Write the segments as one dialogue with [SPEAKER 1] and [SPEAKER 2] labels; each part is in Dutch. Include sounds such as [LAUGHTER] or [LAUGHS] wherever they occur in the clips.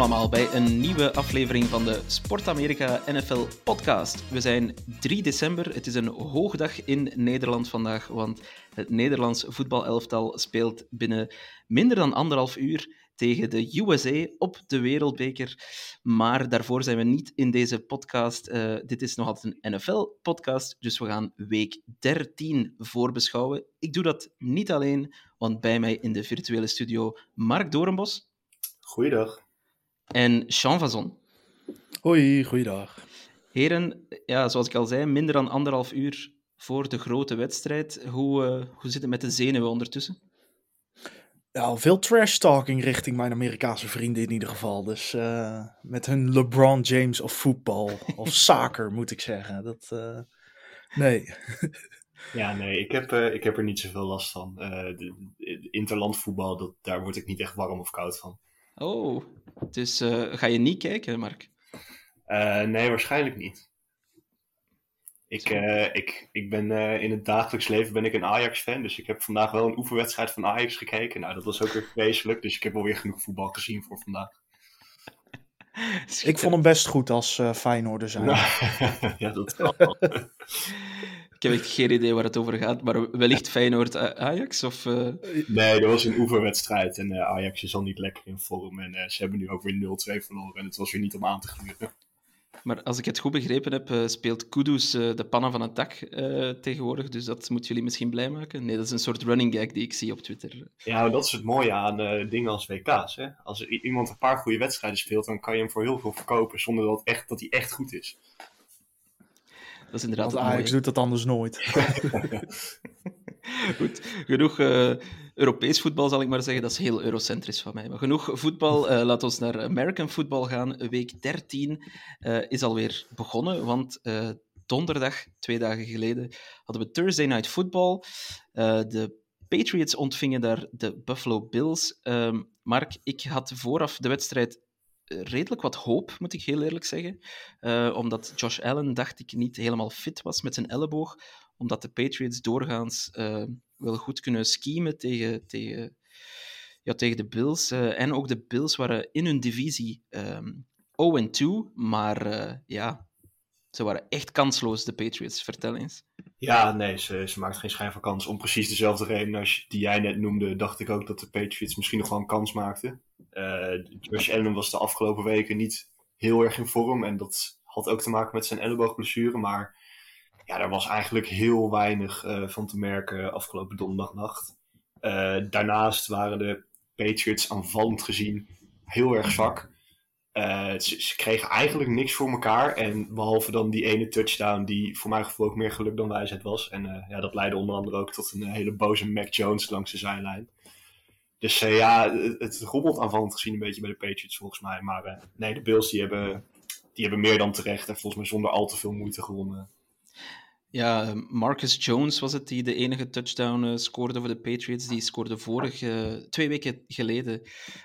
[SPEAKER 1] Allemaal bij een nieuwe aflevering van de Sport Amerika NFL podcast. We zijn 3 december. Het is een hoogdag in Nederland vandaag, want het Nederlands voetbalelftal speelt binnen minder dan anderhalf uur tegen de USA op de Wereldbeker. Maar daarvoor zijn we niet in deze podcast. Eh, dit is nog altijd een NFL-podcast, dus we gaan week 13 voorbeschouwen. Ik doe dat niet alleen, want bij mij in de virtuele studio Mark Doornbos
[SPEAKER 2] Goeiedag.
[SPEAKER 1] En Sean Vazon.
[SPEAKER 3] Hoi, goeiedag.
[SPEAKER 1] Heren, ja, zoals ik al zei, minder dan anderhalf uur voor de grote wedstrijd. Hoe, eh, hoe zit het met de zenuwen ondertussen?
[SPEAKER 3] Ja, veel trash talking richting mijn Amerikaanse vrienden in ieder geval. Dus eh, met hun LeBron James of voetbal of [LAUGHS] soccer moet ik zeggen. Dat, eh, nee. [LAUGHS]
[SPEAKER 2] Ja, nee, ik heb, eh, ik heb er niet zoveel last van. Eh, de, de interlandvoetbal, dat, daar word ik niet echt warm of koud van.
[SPEAKER 1] Oh, dus eh, ga je niet kijken, Mark?
[SPEAKER 2] Eh, nee, waarschijnlijk niet. Ik, eh, ik, ik ben eh, in het dagelijks leven ben ik een Ajax-fan, dus ik heb vandaag wel een oefenwedstrijd van Ajax gekeken. Nou, dat was ook weer vreselijk, dus ik heb alweer genoeg voetbal gezien voor vandaag. [LAUGHS]
[SPEAKER 3] Ik vond hem best goed als eh Feyenoorder zijn. [LAUGHS]
[SPEAKER 2] ja, dat kan wel. [LAUGHS]
[SPEAKER 1] Ik heb echt geen idee waar het over gaat, maar wellicht Feyenoord-Ajax? Of, eh,
[SPEAKER 2] Nee, dat was een oefenwedstrijd en eh, Ajax is al niet lekker in vorm. En eh, ze hebben nu ook weer 0-2 verloren en het was weer niet om aan te gluren.
[SPEAKER 1] Maar als ik het goed begrepen heb, eh, speelt Kudus eh, de pannen van het dak eh, tegenwoordig, dus dat moet jullie misschien blij maken. Nee, dat is een soort running gag die ik zie op Twitter.
[SPEAKER 2] Ja, dat is het mooie aan eh, dingen als WK's. Hè? Als iemand een paar goede wedstrijden speelt, dan kan je hem voor heel veel verkopen zonder dat, echt, dat hij echt goed is.
[SPEAKER 1] Dat is inderdaad
[SPEAKER 3] Want Ajax doet dat anders nooit. [LAUGHS]
[SPEAKER 1] Goed, genoeg eh, Europees voetbal zal ik maar zeggen. Dat is heel eurocentrisch van mij. Maar genoeg voetbal. eh laat ons naar American football gaan. Week 13 eh, is alweer begonnen, want donderdag, twee dagen geleden, hadden we Thursday Night Football. De Patriots ontvingen daar de Buffalo Bills. Ehm, Mark, ik had vooraf de wedstrijd redelijk wat hoop, moet ik heel eerlijk zeggen. Eh, omdat Josh Allen, dacht ik, niet helemaal fit was met zijn elleboog omdat de Patriots doorgaans eh, wel goed kunnen schemen tegen, tegen, ja, tegen de Bills. Eh, en ook de Bills waren in hun divisie ehm 0-2, maar ja, ze waren echt kansloos, de Patriots. Vertel eens.
[SPEAKER 2] Ja, nee, ze, ze maakt geen schijn van kans. Om precies dezelfde reden als die jij net noemde, dacht ik ook dat de Patriots misschien nog wel een kans maakten. Eh Josh Allen was de afgelopen weken niet heel erg in vorm en dat had ook te maken met zijn elleboogblessure. Maar ja, daar was eigenlijk heel weinig eh, van te merken afgelopen donderdagnacht. Eh, daarnaast waren de Patriots aanvallend gezien heel erg zwak. Eh, ze, kregen eigenlijk niks voor elkaar. En behalve dan die ene touchdown, die voor mijn gevoel ook meer geluk dan wijsheid was. En eh, ja, dat leidde onder andere ook tot een eh, hele boze Mac Jones langs de zijlijn. Dus ja, het, het rommelt aanvallend gezien een beetje bij de Patriots volgens mij. Maar nee, de Bills die hebben, die hebben meer dan terecht. En volgens mij zonder al te veel moeite gewonnen.
[SPEAKER 1] Ja, Marcus Jones was het die de enige touchdown eh, scoorde voor de Patriots. Die scoorde vorige, twee weken geleden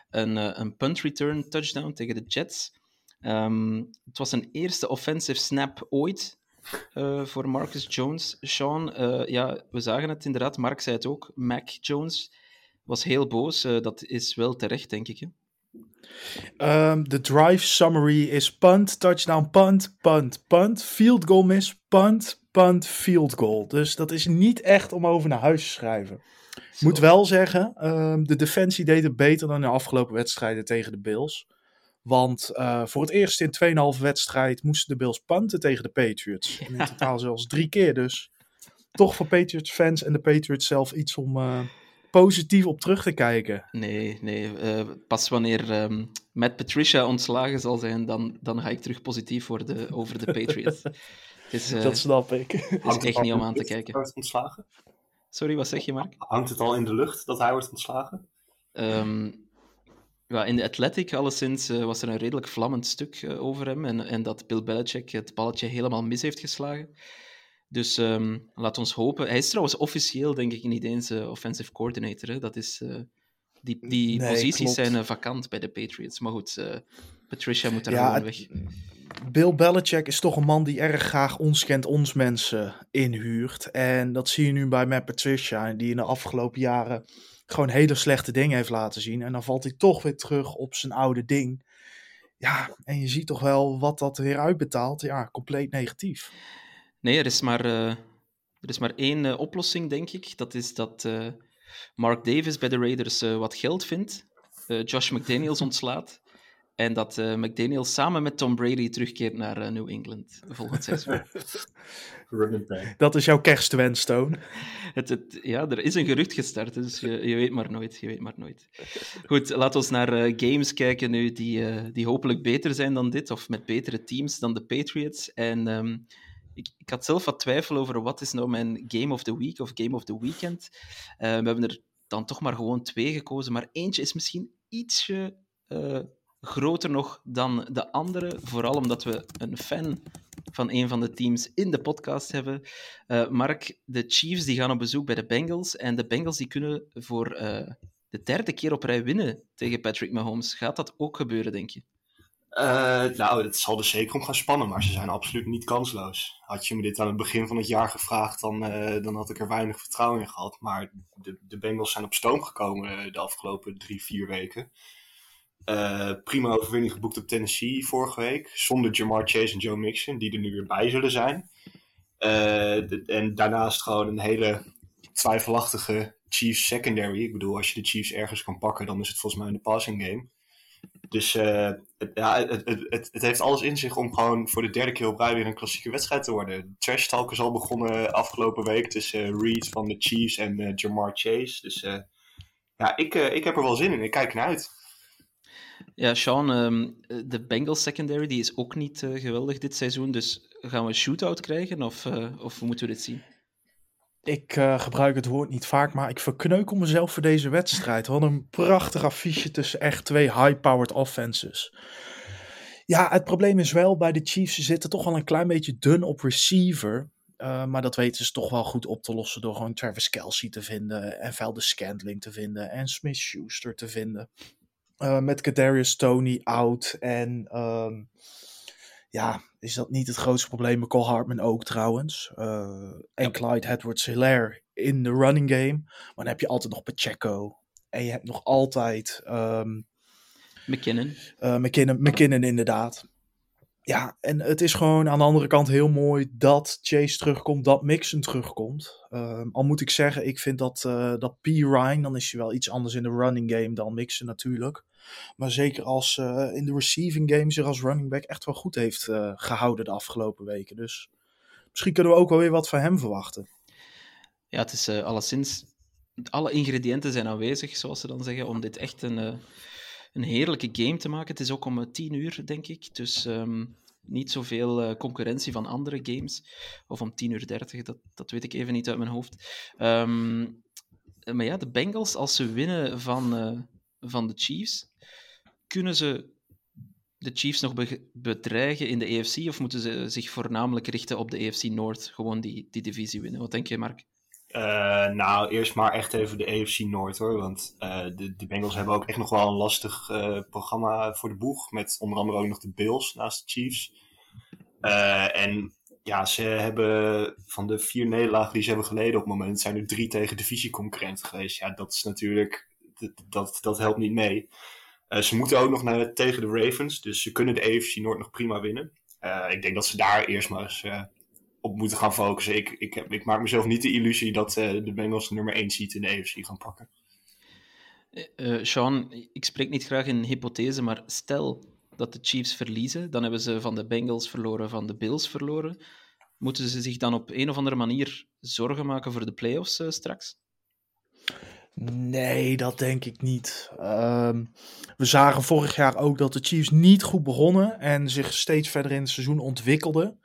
[SPEAKER 1] een, eh, een punt return touchdown tegen de Jets. Ehm, het was zijn eerste offensive snap ooit eh, voor Marcus Jones. Sean, ja, we zagen het inderdaad. Mark zei het ook. Mac Jones was heel boos. Dat is wel terecht, denk ik.
[SPEAKER 3] Ehm, De drive summary is punt, touchdown, punt, punt, punt, field goal miss, punt, punt, field goal. Dus dat is niet echt om over naar huis te schrijven. Ik moet wel zeggen, ehm, de defensie deed het beter dan in de afgelopen wedstrijden tegen de Bills. Want eh, voor het eerst in 2,5 wedstrijd moesten de Bills punten tegen de Patriots. In totaal zelfs drie keer dus. Toch voor Patriots fans en de Patriots zelf iets om eh, positief op terug te kijken.
[SPEAKER 1] Nee, nee. eh, pas wanneer ehm Matt Patricia ontslagen zal zijn, dan, dan ga ik terug positief worden over de Patriots. [LAUGHS] Is, eh,
[SPEAKER 3] Dat snap ik.
[SPEAKER 2] Het
[SPEAKER 1] echt
[SPEAKER 2] al
[SPEAKER 1] niet om aan te kijken.
[SPEAKER 2] dat Hij wordt ontslagen?
[SPEAKER 1] Sorry, wat zeg je, Mark?
[SPEAKER 2] Hangt het al in de lucht dat hij wordt ontslagen?
[SPEAKER 1] Ehm, ja, in de Athletic, alleszins, eh, was er een redelijk vlammend stuk over hem. En, en dat Bill Belichick het balletje helemaal mis heeft geslagen. Dus ehm, laat ons hopen. Hij is trouwens officieel, denk ik, niet eens offensive coordinator. Hè. Dat is, eh, die die
[SPEAKER 3] Nee,
[SPEAKER 1] posities
[SPEAKER 3] klopt.
[SPEAKER 1] zijn eh, vakant bij de Patriots. Maar goed, eh, Patricia moet er
[SPEAKER 3] Ja,
[SPEAKER 1] gewoon weg.
[SPEAKER 3] Bill Belichick is toch een man die erg graag ons kent ons mensen inhuurt. En dat zie je nu bij Matt Patricia, die in de afgelopen jaren gewoon hele slechte dingen heeft laten zien. En dan valt hij toch weer terug op zijn oude ding. Ja, en je ziet toch wel wat dat weer uitbetaalt. Ja, compleet negatief.
[SPEAKER 1] Nee, er is maar, eh, er is maar één eh, oplossing, denk ik. Dat is dat eh, Mark Davis bij de Raiders eh, wat geld vindt, eh, Josh McDaniels ontslaat en dat eh, McDaniels samen met Tom Brady terugkeert naar New England volgend seizoen. [LAUGHS]
[SPEAKER 3] Dat is jouw kerstwens, Toon.
[SPEAKER 1] het, het, ja, er is een gerucht gestart, dus je, je weet maar nooit. Je weet maar nooit. Goed, laten we naar eh, games kijken nu die, eh, die hopelijk beter zijn dan dit, of met betere teams dan de Patriots. En ehm, ik, ik had zelf wat twijfel over wat is nou mijn game of the week of game of the weekend. Eh, we hebben er dan toch maar gewoon twee gekozen, maar eentje is misschien ietsje eh, groter nog dan de andere, vooral omdat we een fan van een van de teams in de podcast hebben. Eh, Mark, de Chiefs die gaan op bezoek bij de Bengals en de Bengals die kunnen voor de derde keer op rij winnen tegen Patrick Mahomes. Gaat dat ook gebeuren, denk je?
[SPEAKER 2] Eh, nou, het zal er zeker om gaan spannen, maar ze zijn absoluut niet kansloos. Had je me dit aan het begin van het jaar gevraagd, dan, eh, dan had ik er weinig vertrouwen in gehad. Maar de, de Bengals zijn op stoom gekomen eh, de afgelopen drie, vier weken. Eh, prima overwinning geboekt op Tennessee vorige week, zonder Jamar Chase en Joe Mixon, die er nu weer bij zullen zijn. En daarnaast gewoon een hele twijfelachtige Chiefs secondary. Ik bedoel, als je de Chiefs ergens kan pakken, dan is het volgens mij de passing game. Dus eh, het, ja, het, het, het, heeft alles in zich om gewoon voor de derde keer op rij weer een klassieke wedstrijd te worden. De trash talk is al begonnen afgelopen week tussen eh, Reed van de Chiefs en eh, Jamar Chase. Dus ja, ik, ik heb er wel zin in. Ik kijk naar uit.
[SPEAKER 1] Ja, Sean, ehm, de Bengals secondary die is ook niet geweldig dit seizoen. Dus gaan we een shootout krijgen of, of moeten we dit zien?
[SPEAKER 3] Ik eh, gebruik het woord niet vaak, maar ik verkneukel mezelf voor deze wedstrijd. Wat een prachtig affiche tussen echt twee high-powered offenses. Ja, het probleem is wel bij de Chiefs, ze zitten toch wel een klein beetje dun op receiver. Eh, maar dat weten ze toch wel goed op te lossen door gewoon Travis Kelsey te vinden. En Valdez Scantling te vinden. En Smith Schuster te vinden. Eh, met Kadarius Tony out. En ehm, ja, is dat niet het grootste probleem? McCall Hartman ook trouwens. Eh, en Clyde Edwards-Hilaire in de running game. Maar dan heb je altijd nog Pacheco. En je hebt nog altijd ehm,
[SPEAKER 1] McKinnon.
[SPEAKER 3] eh, McKinnon, McKinnon inderdaad. Ja, en het is gewoon aan de andere kant heel mooi dat Chase terugkomt, dat Mixon terugkomt. Ehm, al moet ik zeggen, ik vind dat, eh, dat P. Ryan, dan is hij wel iets anders in de running game dan Mixon natuurlijk. Maar zeker als eh, in de receiving game zich als running back echt wel goed heeft eh, gehouden de afgelopen weken. Dus misschien kunnen we ook wel weer wat van hem verwachten.
[SPEAKER 1] Ja, het is eh, alleszins... Alle ingrediënten zijn aanwezig, zoals ze dan zeggen, om dit echt een, een heerlijke game te maken. Het is ook om tien uur, denk ik. Dus ehm, niet zoveel concurrentie van andere games. Of om tien uur dertig, dat, dat weet ik even niet uit mijn hoofd. Ehm, maar ja, de Bengals, als ze winnen van, van de Chiefs, kunnen ze de Chiefs nog be- bedreigen in de AFC? Of moeten ze zich voornamelijk richten op de AFC Noord? Gewoon die, die divisie winnen. Wat denk je, Mark?
[SPEAKER 2] Eh, nou, eerst maar echt even de AFC Noord hoor. Want eh, de, Bengals hebben ook echt nog wel een lastig eh, programma voor de boeg. Met onder andere ook nog de Bills naast de Chiefs. En ja, ze hebben van de vier nederlagen die ze hebben geleden op het moment, zijn er drie tegen divisieconcurrenten geweest. Ja, dat is natuurlijk, dat, dat helpt niet mee. Eh, ze moeten ook nog naar, tegen de Ravens, dus ze kunnen de AFC Noord nog prima winnen. Eh, ik denk dat ze daar eerst maar eens eh, op moeten gaan focussen. Ik, ik, ik maak mezelf niet de illusie dat de Bengals nummer 1 seat in de AFC gaan pakken.
[SPEAKER 1] Sean, ik spreek niet graag in hypothese, maar stel dat de Chiefs verliezen, dan hebben ze van de Bengals verloren, van de Bills verloren. Moeten ze zich dan op een of andere manier zorgen maken voor de playoffs straks?
[SPEAKER 3] Nee, dat denk ik niet. Ehm, we zagen vorig jaar ook dat de Chiefs niet goed begonnen en zich steeds verder in het seizoen ontwikkelden.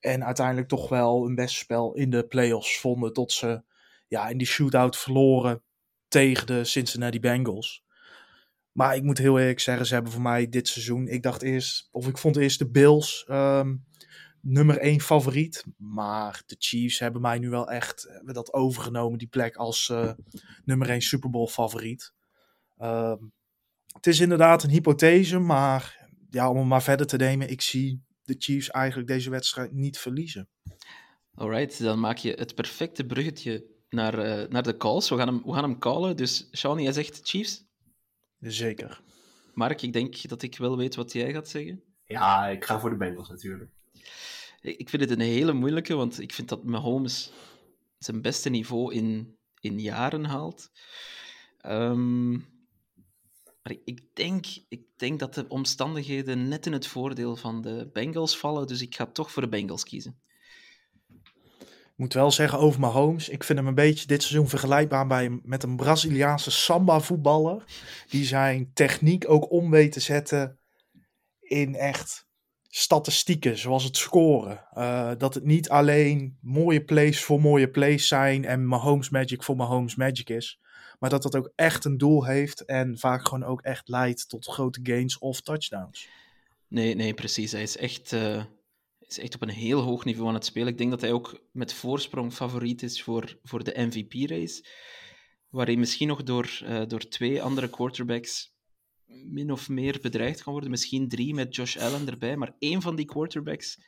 [SPEAKER 3] En uiteindelijk toch wel een best spel in de playoffs vonden. Tot ze ja, in die shootout verloren tegen de Cincinnati Bengals. Maar ik moet heel eerlijk zeggen, ze hebben voor mij dit seizoen. Ik dacht eerst, of ik vond eerst de Bills ehm, nummer 1 favoriet. Maar de Chiefs hebben mij nu wel echt hebben dat overgenomen, die plek als eh, nummer 1 Super Bowl favoriet. Ehm, het is inderdaad een hypothese, maar ja, om het maar verder te nemen, ik zie de Chiefs eigenlijk deze wedstrijd niet verliezen.
[SPEAKER 1] Alright, dan maak je het perfecte bruggetje naar, eh, naar de calls. We gaan, hem, we gaan hem callen. Dus Sean, jij zegt Chiefs?
[SPEAKER 3] Zeker.
[SPEAKER 1] Mark, ik denk dat ik wel weet wat jij gaat zeggen.
[SPEAKER 2] Ja, ik ga voor de Bengals natuurlijk.
[SPEAKER 1] Ik vind het een hele moeilijke, want ik vind dat Mahomes zijn beste niveau in, in jaren haalt. Ehm, maar ik, ik, denk, ik denk dat de omstandigheden net in het voordeel van de Bengals vallen, dus ik ga toch voor de Bengals kiezen.
[SPEAKER 3] Ik moet wel zeggen over Mahomes, ik vind hem een beetje dit seizoen vergelijkbaar bij, met een Braziliaanse samba-voetballer. Die zijn techniek ook om weet te zetten in echt statistieken, zoals het scoren. Uh, dat het niet alleen mooie plays voor mooie plays zijn en Mahomes Magic voor Mahomes Magic is. Maar dat dat ook echt een doel heeft en vaak gewoon ook echt leidt tot grote gains of touchdowns.
[SPEAKER 1] Nee, nee, precies. Hij is echt, uh, is echt op een heel hoog niveau aan het spelen. Ik denk dat hij ook met voorsprong favoriet is voor, voor de MVP-race. Waar hij misschien nog door, uh, door twee andere quarterbacks min of meer bedreigd kan worden. Misschien drie met Josh Allen erbij. Maar één van die quarterbacks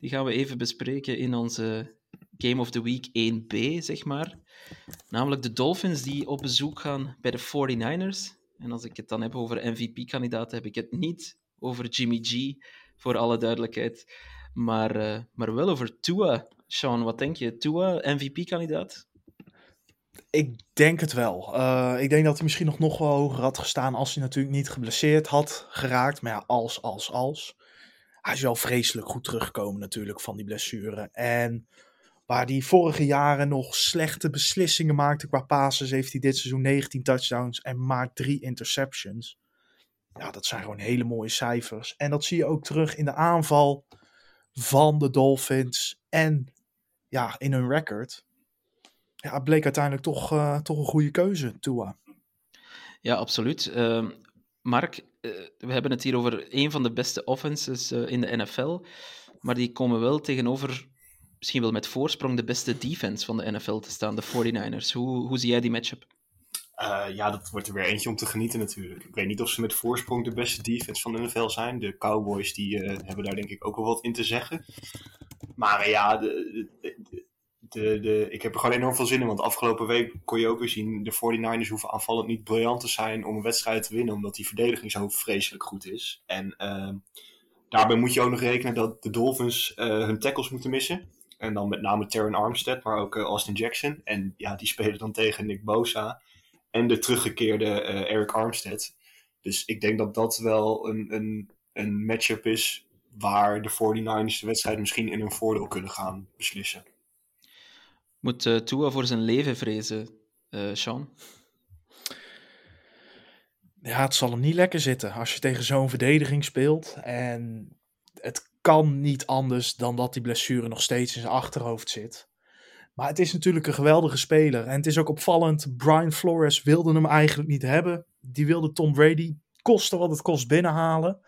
[SPEAKER 1] die gaan we even bespreken in onze Game of the Week 1B, zeg maar. Namelijk de Dolphins die op bezoek gaan bij de 49ers. En als ik het dan heb over MVP-kandidaten, heb ik het niet over Jimmy G, voor alle duidelijkheid. Maar, uh, maar wel over Tua. Sean, wat denk je? Tua, MVP-kandidaat?
[SPEAKER 3] Ik denk het wel. Uh, ik denk dat hij misschien nog, nog wel hoger had gestaan als hij natuurlijk niet geblesseerd had geraakt. Maar ja, als, als, als. Hij is wel vreselijk goed teruggekomen natuurlijk van die blessure. En waar hij vorige jaren nog slechte beslissingen maakte qua passes, heeft hij dit seizoen 19 touchdowns en maar 3 interceptions. Ja, dat zijn gewoon hele mooie cijfers. En dat zie je ook terug in de aanval van de Dolphins en ja, in hun record ja, het bleek uiteindelijk toch, uh, toch een goede keuze, Tua.
[SPEAKER 1] Ja, absoluut. Uh, Mark, uh, we hebben het hier over een van de beste offenses uh, in de NFL, maar die komen wel tegenover, misschien wel met voorsprong, de beste defense van de NFL te staan, de 49ers. Hoe, hoe zie jij die matchup?
[SPEAKER 2] ja, dat wordt er weer eentje om te genieten natuurlijk. Ik weet niet of ze met voorsprong de beste defense van de NFL zijn. De Cowboys die, hebben daar denk ik ook wel wat in te zeggen. Maar ja, de, de, de de, ik heb er gewoon enorm veel zin in. Want afgelopen week kon je ook weer zien: de 49ers hoeven aanvallend niet briljant te zijn om een wedstrijd te winnen, omdat die verdediging zo vreselijk goed is. En uh, daarbij moet je ook nog rekenen dat de Dolphins uh, hun tackles moeten missen. En dan met name Terran Armstead, maar ook uh, Austin Jackson. En ja, die [LAUGHS] spelen dan tegen Nick Bosa en de teruggekeerde Eric Armstead. Dus ik denk dat dat wel een, een, een matchup is waar de 49ers de wedstrijd misschien in hun voordeel kunnen gaan beslissen.
[SPEAKER 1] Moet uh, Tua voor zijn leven vrezen, uh, Sean?
[SPEAKER 3] Ja, het zal hem niet lekker zitten als je tegen zo'n verdediging speelt. En het kan niet anders dan dat die blessure nog steeds in zijn achterhoofd zit. Maar het is natuurlijk een geweldige speler. En het is ook opvallend, Brian Flores wilde hem eigenlijk niet hebben. Die wilde Tom Brady kosten wat het kost binnenhalen.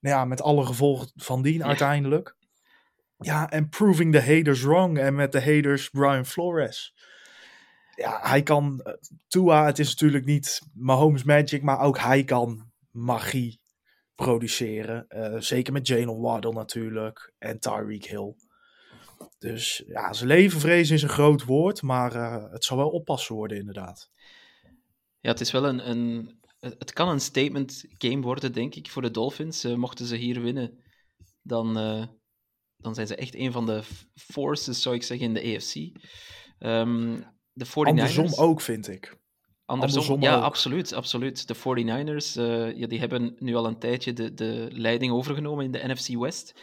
[SPEAKER 3] Nou ja, met alle gevolgen van dien ja. uiteindelijk. Ja, en proving the haters wrong. En met de haters Brian Flores. Ja, hij kan. Tua, het is natuurlijk niet Mahomes Magic, maar ook hij kan magie produceren. Uh, zeker met Jalen Waddle natuurlijk. En Tyreek Hill. Dus ja, zijn levenvrees is een groot woord, maar uh, het zal wel oppassen worden, inderdaad.
[SPEAKER 1] Ja, het is wel een. een het kan een statement game worden, denk ik, voor de Dolphins. Mochten ze hier winnen, dan dan zijn ze echt een van de forces, zou ik zeggen, in de AFC. Um, de 49ers,
[SPEAKER 3] Andersom ook, vind ik.
[SPEAKER 1] Andersom, Andersom ja, ook. absoluut, absoluut. De 49ers, uh, ja, die hebben nu al een tijdje de, de leiding overgenomen in de NFC West.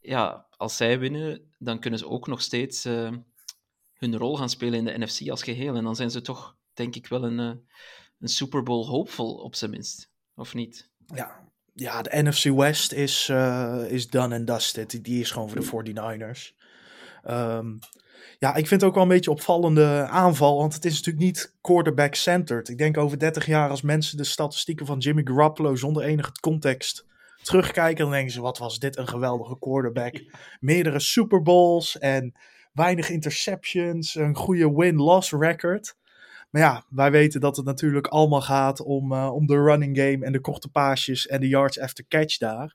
[SPEAKER 1] Ja, als zij winnen, dan kunnen ze ook nog steeds uh, hun rol gaan spelen in de NFC als geheel. En dan zijn ze toch, denk ik, wel een, uh, een Super Bowl hoopvol, op zijn minst. Of niet?
[SPEAKER 3] Ja, ja, de NFC West is, eh, is done and dusted. Die- is gewoon voor de 49ers. Ehm, ja, ik vind het ook wel een beetje opvallende aanval, want het is natuurlijk niet quarterback-centered. Ik denk over 30 jaar als mensen de statistieken van Jimmy Garoppolo zonder enige context terugkijken, dan denken ze, wat was dit een geweldige quarterback. Meerdere Super Bowls en weinig interceptions, een goede win-loss record. Maar ja, wij weten dat het natuurlijk allemaal gaat om, eh, om de running game en de korte paasjes en de yards after catch daar.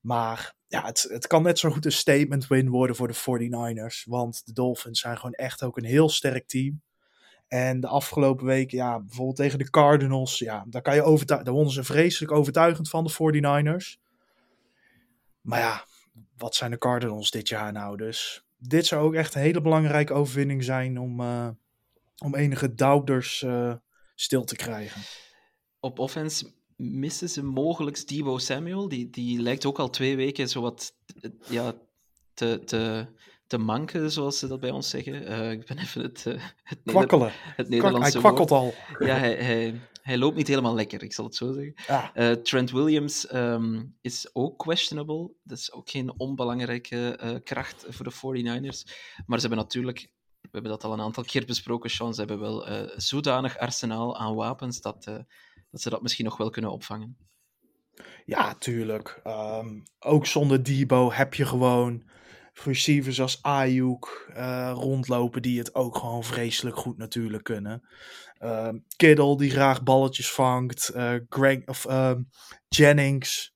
[SPEAKER 3] Maar ja, het, het kan net zo goed een statement win worden voor de 49ers. Want de Dolphins zijn gewoon echt ook een heel sterk team. En de afgelopen weken, ja, bijvoorbeeld tegen de Cardinals, ja, daar, kan je daar wonnen ze vreselijk overtuigend van, de 49ers. Maar ja, wat zijn de Cardinals dit jaar nou? Dus dit zou ook echt een hele belangrijke overwinning zijn om, eh, om enige doubters eh, stil te krijgen.
[SPEAKER 1] Op offense missen ze mogelijk Debo Samuel. Die, die lijkt ook al twee weken zo wat ja, te, te, te manken, zoals ze dat bij ons zeggen. Eh, ik ben even het, eh, het, Neder-
[SPEAKER 3] Kwakkelen.
[SPEAKER 1] het
[SPEAKER 3] Kwak- hij kwakkelt
[SPEAKER 1] woord.
[SPEAKER 3] al.
[SPEAKER 1] Ja, hij, hij, hij loopt niet helemaal lekker, ik zal het zo zeggen.
[SPEAKER 3] Ja.
[SPEAKER 1] Trent Williams ehm, is ook questionable. Dat is ook geen onbelangrijke kracht voor de 49ers. Maar ze hebben natuurlijk, we hebben dat al een aantal keer besproken, Sean, ze hebben wel eh zodanig arsenaal aan wapens dat, eh, dat ze dat misschien nog wel kunnen opvangen.
[SPEAKER 3] Ja, tuurlijk. Ehm, ook zonder Debo heb je gewoon receivers als Ayuk eh, rondlopen die het ook gewoon vreselijk goed natuurlijk kunnen. Ehm Kittle die graag balletjes vangt. Greg, of, ehm, Jennings.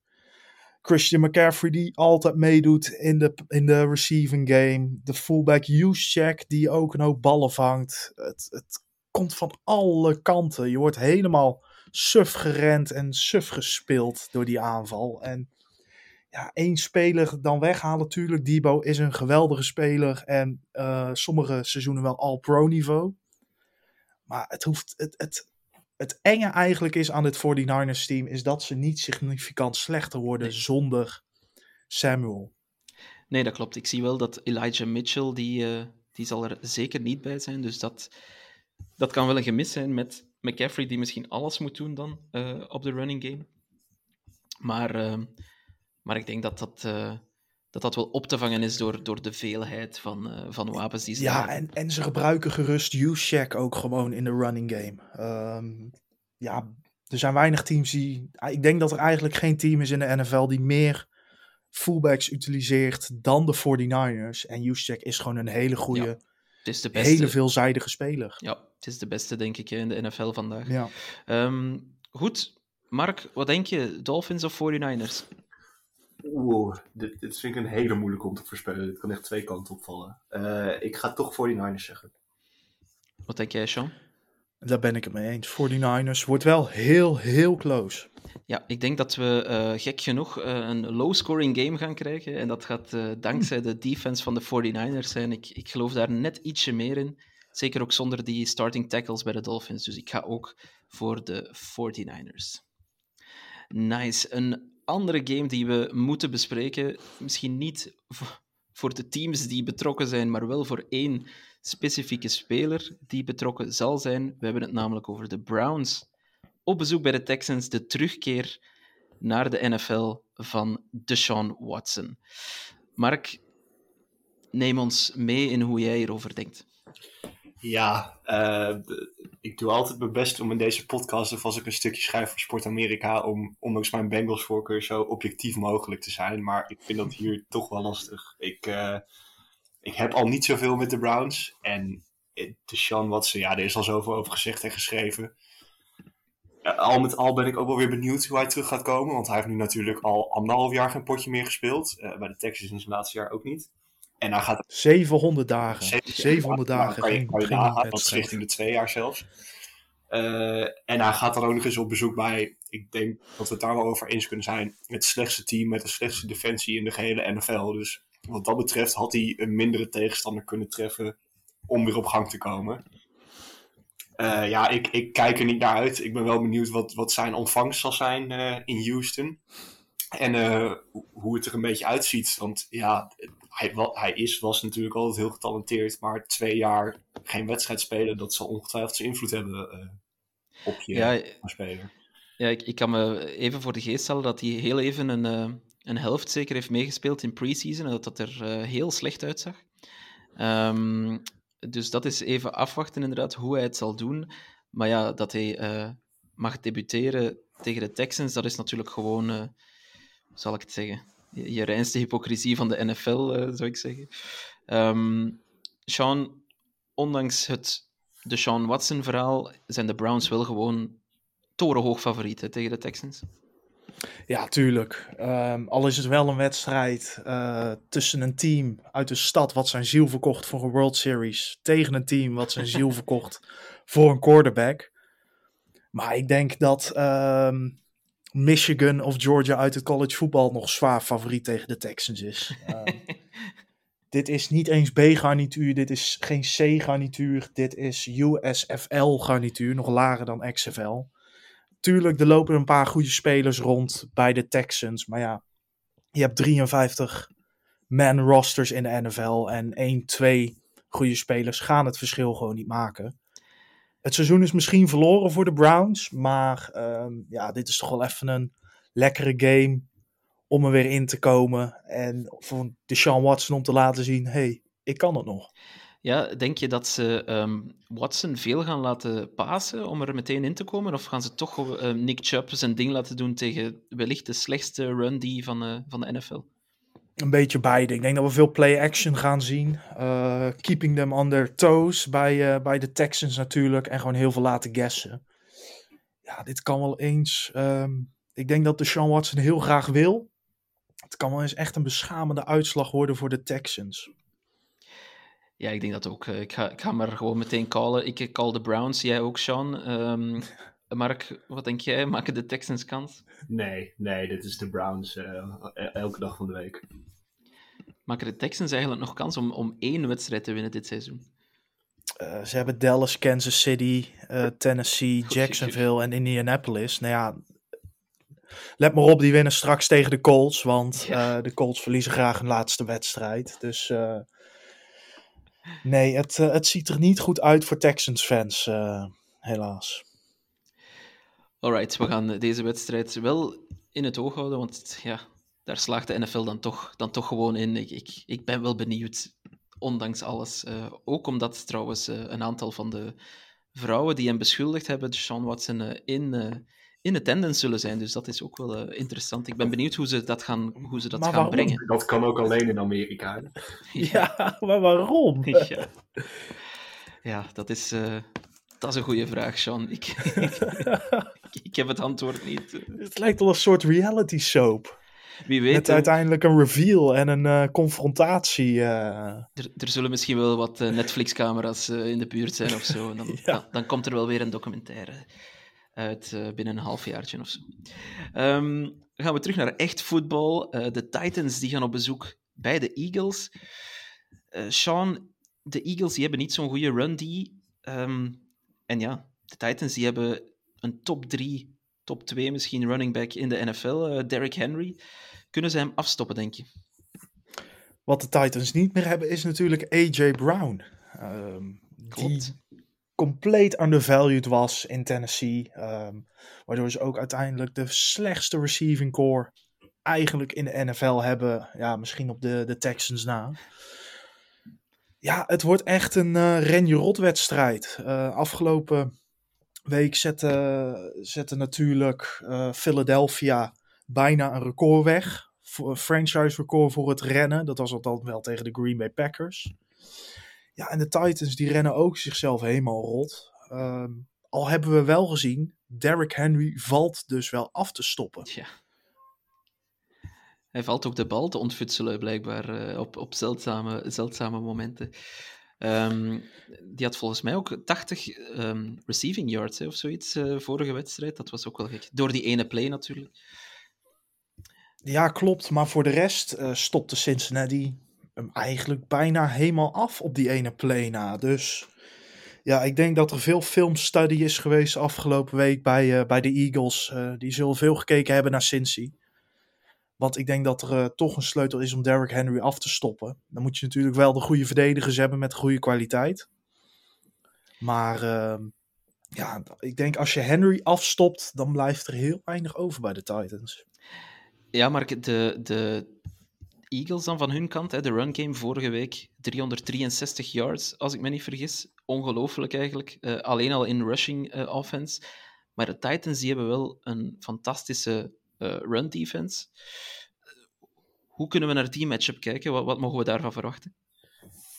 [SPEAKER 3] Christian McCaffrey die altijd meedoet in de, in de receiving game. De fullback Juszczyk die ook een hoop ballen vangt. Het, het komt van alle kanten. Je wordt helemaal suf gerend en suf gespeeld door die aanval. En ja, één speler dan weghalen natuurlijk. Debo is een geweldige speler en eh, sommige seizoenen wel all-pro niveau. Maar het hoeft, het, het, het enge eigenlijk is aan dit 49ers team is dat ze niet significant slechter worden
[SPEAKER 1] Nee.
[SPEAKER 3] zonder Samuel.
[SPEAKER 1] Nee, dat klopt. Ik zie wel dat Elijah Mitchell, die, eh, die zal er zeker niet bij zijn. Dus dat, dat kan wel een gemis zijn met McCaffrey, die misschien alles moet doen dan eh, op de running game. Maar, eh, maar ik denk dat dat, dat dat wel op te vangen is door, door de veelheid van, eh, van wapens die ze
[SPEAKER 3] Ja,
[SPEAKER 1] hebben.
[SPEAKER 3] en, en ze gebruiken gerust Juszczyk ook gewoon in de running game. Ehm, ja, er zijn weinig teams die... Ik denk dat er eigenlijk geen team is in de NFL die meer fullbacks utiliseert dan de 49ers. En Juszczyk is gewoon een hele goede,
[SPEAKER 1] Ja, Het is de beste.
[SPEAKER 3] hele veelzijdige speler.
[SPEAKER 1] Ja, het is de beste, denk ik, in de NFL vandaag.
[SPEAKER 3] Ja.
[SPEAKER 1] Ehm, goed, Mark, wat denk je? Dolphins of 49ers?
[SPEAKER 2] Oeh, dit, dit vind ik een hele moeilijke om te voorspellen. Dit kan echt twee kanten opvallen. Eh, ik ga toch 49ers zeggen.
[SPEAKER 1] Wat denk jij, Sean?
[SPEAKER 3] Daar ben ik het mee eens. 49ers wordt wel heel, heel close.
[SPEAKER 1] Ja, ik denk dat we eh, gek genoeg eh, een low-scoring game gaan krijgen. En dat gaat eh, dankzij de defense van de 49ers zijn. Ik, ik geloof daar net ietsje meer in. Zeker ook zonder die starting tackles bij de Dolphins. Dus ik ga ook voor de 49ers. Nice. Een andere game die we moeten bespreken. Misschien niet voor de teams die betrokken zijn, maar wel voor één specifieke speler die betrokken zal zijn. We hebben het namelijk over de Browns op bezoek bij de Texans de terugkeer naar de NFL van Deshaun Watson. Mark, neem ons mee in hoe jij hierover denkt.
[SPEAKER 2] Ja, eh, ik doe altijd mijn best om in deze podcast, of als ik een stukje schrijf voor Sport Amerika, om ondanks mijn Bengals voorkeur zo objectief mogelijk te zijn. Maar ik vind dat hier toch wel lastig. Ik, eh, ik heb al niet zoveel met de Browns. En eh, Deshaun Watson, ja, er is al zoveel over gezegd en geschreven. Al met al ben ik ook wel weer benieuwd hoe hij terug gaat komen. Want hij heeft nu natuurlijk al anderhalf jaar geen potje meer gespeeld. Bij de Texans in zijn laatste jaar ook niet. En hij gaat
[SPEAKER 3] 700 dagen.
[SPEAKER 2] Zeker.
[SPEAKER 3] 700
[SPEAKER 2] Ja,
[SPEAKER 3] dagen.
[SPEAKER 2] Kan je,
[SPEAKER 3] geen,
[SPEAKER 2] kan je
[SPEAKER 3] geen
[SPEAKER 2] nagaan, dat is richting de twee jaar zelfs. Eh, en hij gaat dan ook nog eens op bezoek bij, ik denk dat we het daar wel over eens kunnen zijn, het slechtste team met de slechtste defensie in de gehele NFL. Dus wat dat betreft had hij een mindere tegenstander kunnen treffen om weer op gang te komen. Eh, ja, ik, ik kijk er niet naar uit. Ik ben wel benieuwd wat, wat zijn ontvangst zal zijn eh, in Houston. En eh, hoe- het er een beetje uitziet. Want ja, hij, hij is, was natuurlijk altijd heel getalenteerd. Maar twee jaar geen wedstrijd spelen, dat zal ongetwijfeld zijn invloed hebben eh, op je
[SPEAKER 1] Ja,
[SPEAKER 2] speler.
[SPEAKER 1] Ja, ik, ik kan me even voor de geest stellen dat hij heel even een, uh, een helft zeker heeft meegespeeld in pre-season en dat dat er heel slecht uitzag. Um, dus dat is even afwachten inderdaad hoe hij het zal doen. Maar ja, dat hij mag debuteren tegen de Texans, dat is natuurlijk gewoon, zal ik het zeggen, je, je reinste hypocrisie van de NFL, zou ik zeggen. Um, Sean, ondanks het de Sean Watson-verhaal, zijn de Browns wel gewoon torenhoog favoriet hè, tegen de Texans.
[SPEAKER 3] Ja, tuurlijk. Um, al is het wel een wedstrijd uh, tussen een team uit de stad wat zijn ziel verkocht voor een World Series, tegen een team wat zijn ziel [LAUGHS] verkocht voor een quarterback. Maar ik denk dat um, Michigan of Georgia uit het college voetbal nog zwaar favoriet tegen de Texans is. Um, [LAUGHS] dit is niet eens B-garnituur, dit is geen C-garnituur, dit is USFL-garnituur, nog lager dan XFL. Tuurlijk, er lopen een paar goede spelers rond bij de Texans, maar ja, je hebt 53 man rosters in de NFL en 1, 2 goede spelers gaan het verschil gewoon niet maken. Het seizoen is misschien verloren voor de Browns, maar um, ja, dit is toch wel even een lekkere game om er weer in te komen. En voor Deshaun Watson om te laten zien, hey, ik kan het nog.
[SPEAKER 1] Ja, denk je dat ze um, Watson veel gaan laten pasen om er meteen in te komen? Of gaan ze toch uh, Nick Chubb zijn ding laten doen tegen wellicht de slechtste run die van, uh, van de NFL?
[SPEAKER 3] Een beetje beide. Ik denk dat we veel play-action gaan zien. Uh, keeping them on their toes bij, bij de Texans natuurlijk. En gewoon heel veel laten guessen. Ja, dit kan wel eens. Um, ik denk dat de Sean Watson heel graag wil. Het kan wel eens echt een beschamende uitslag worden voor de Texans.
[SPEAKER 1] Ja, ik denk dat ook. Ik ga, ik ga maar gewoon meteen callen. Ik call de Browns, jij ook, Sean. Um, [LAUGHS] Mark, wat denk jij? Maken de Texans kans?
[SPEAKER 2] Nee, nee, dit is de Browns uh, elke dag van de week.
[SPEAKER 1] Maken de Texans eigenlijk nog kans om, om één wedstrijd te winnen dit seizoen?
[SPEAKER 3] Uh, ze hebben Dallas, Kansas City, uh, Tennessee, Jacksonville en Indianapolis. Nou ja, let maar op, die winnen straks tegen de Colts. Want ja. uh, de Colts verliezen graag een laatste wedstrijd. Dus uh, nee, het, uh, het ziet er niet goed uit voor Texans fans, helaas.
[SPEAKER 1] Alright, we gaan deze wedstrijd wel in het oog houden. Want ja, daar slaagt de NFL dan toch, dan toch gewoon in. Ik, ik, ik ben wel benieuwd, ondanks alles. ook omdat trouwens een aantal van de vrouwen die hem beschuldigd hebben, Sean Watson, in in attendance zullen zijn. Dus dat is ook wel uh, interessant. Ik ben benieuwd hoe ze dat gaan, hoe ze dat gaan
[SPEAKER 3] waarom?
[SPEAKER 1] brengen.
[SPEAKER 2] Dat kan ook alleen in Amerika.
[SPEAKER 3] ja. [LAUGHS] ja, maar waarom? [LAUGHS]
[SPEAKER 1] ja. ja, dat is, uh, dat is een goede vraag, Sean. Ik, [LAUGHS] ik, ik, heb het antwoord niet.
[SPEAKER 3] Het lijkt wel een soort reality soap.
[SPEAKER 1] Wie weet.
[SPEAKER 3] Met uiteindelijk een reveal en een uh, confrontatie. Uh...
[SPEAKER 1] Er, er, zullen misschien wel wat Netflix-camera's in de buurt zijn of zo. [LAUGHS] Dan, ja. dan, dan, komt er wel weer een documentaire uit binnen een halfjaartje of zo. Um, dan gaan we terug naar echt voetbal. De Titans die gaan op bezoek bij de Eagles. Sean, de Eagles die hebben niet zo'n goede run die. Um, en ja, de Titans die hebben een top 3, top 2 misschien running back in de NFL, Derrick Henry. Kunnen ze hem afstoppen, denk je?
[SPEAKER 3] Wat de Titans niet meer hebben is natuurlijk AJ Brown. Um,
[SPEAKER 1] Klopt
[SPEAKER 3] compleet undervalued was in Tennessee. Um, waardoor ze ook uiteindelijk de slechtste receiving core eigenlijk in de NFL hebben. Ja, misschien op de, de Texans na. Ja, het wordt echt een uh, renje-rot wedstrijd. Uh, afgelopen week zette, zette natuurlijk uh, Philadelphia bijna een record weg. Franchise record voor het rennen. Dat was althans wel tegen de Green Bay Packers. Ja, en de Titans die rennen ook zichzelf helemaal rot. Um, al hebben we wel gezien, Derrick Henry valt dus wel af te stoppen.
[SPEAKER 1] Ja. Hij valt ook de bal te ontfutselen, blijkbaar, uh, op, op zeldzame, zeldzame momenten. Um, die had volgens mij ook 80 um, receiving yards of zoiets uh, vorige wedstrijd. Dat was ook wel gek. Door die ene play natuurlijk.
[SPEAKER 3] Ja, klopt. Maar voor de rest uh, stopte Cincinnati hem eigenlijk bijna helemaal af op die ene play na. Dus ja, ik denk dat er veel filmstudy is geweest afgelopen week bij, bij de Eagles. Die zullen veel gekeken hebben naar Cincy. Want ik denk dat er uh, toch een sleutel is om Derrick Henry af te stoppen. Dan moet je natuurlijk wel de goede verdedigers hebben met goede kwaliteit. Maar ehm, ja, ik denk als je Henry afstopt, dan blijft er heel weinig over bij de Titans.
[SPEAKER 1] Ja, maar de, de Eagles dan van hun kant, hè, de run game vorige week, 363 yards, als ik me niet vergis. Ongelooflijk eigenlijk. Uh, alleen al in rushing uh, offense. Maar de Titans die hebben wel een fantastische run defense. hoe kunnen we naar die matchup kijken? Wat, wat mogen we daarvan verwachten?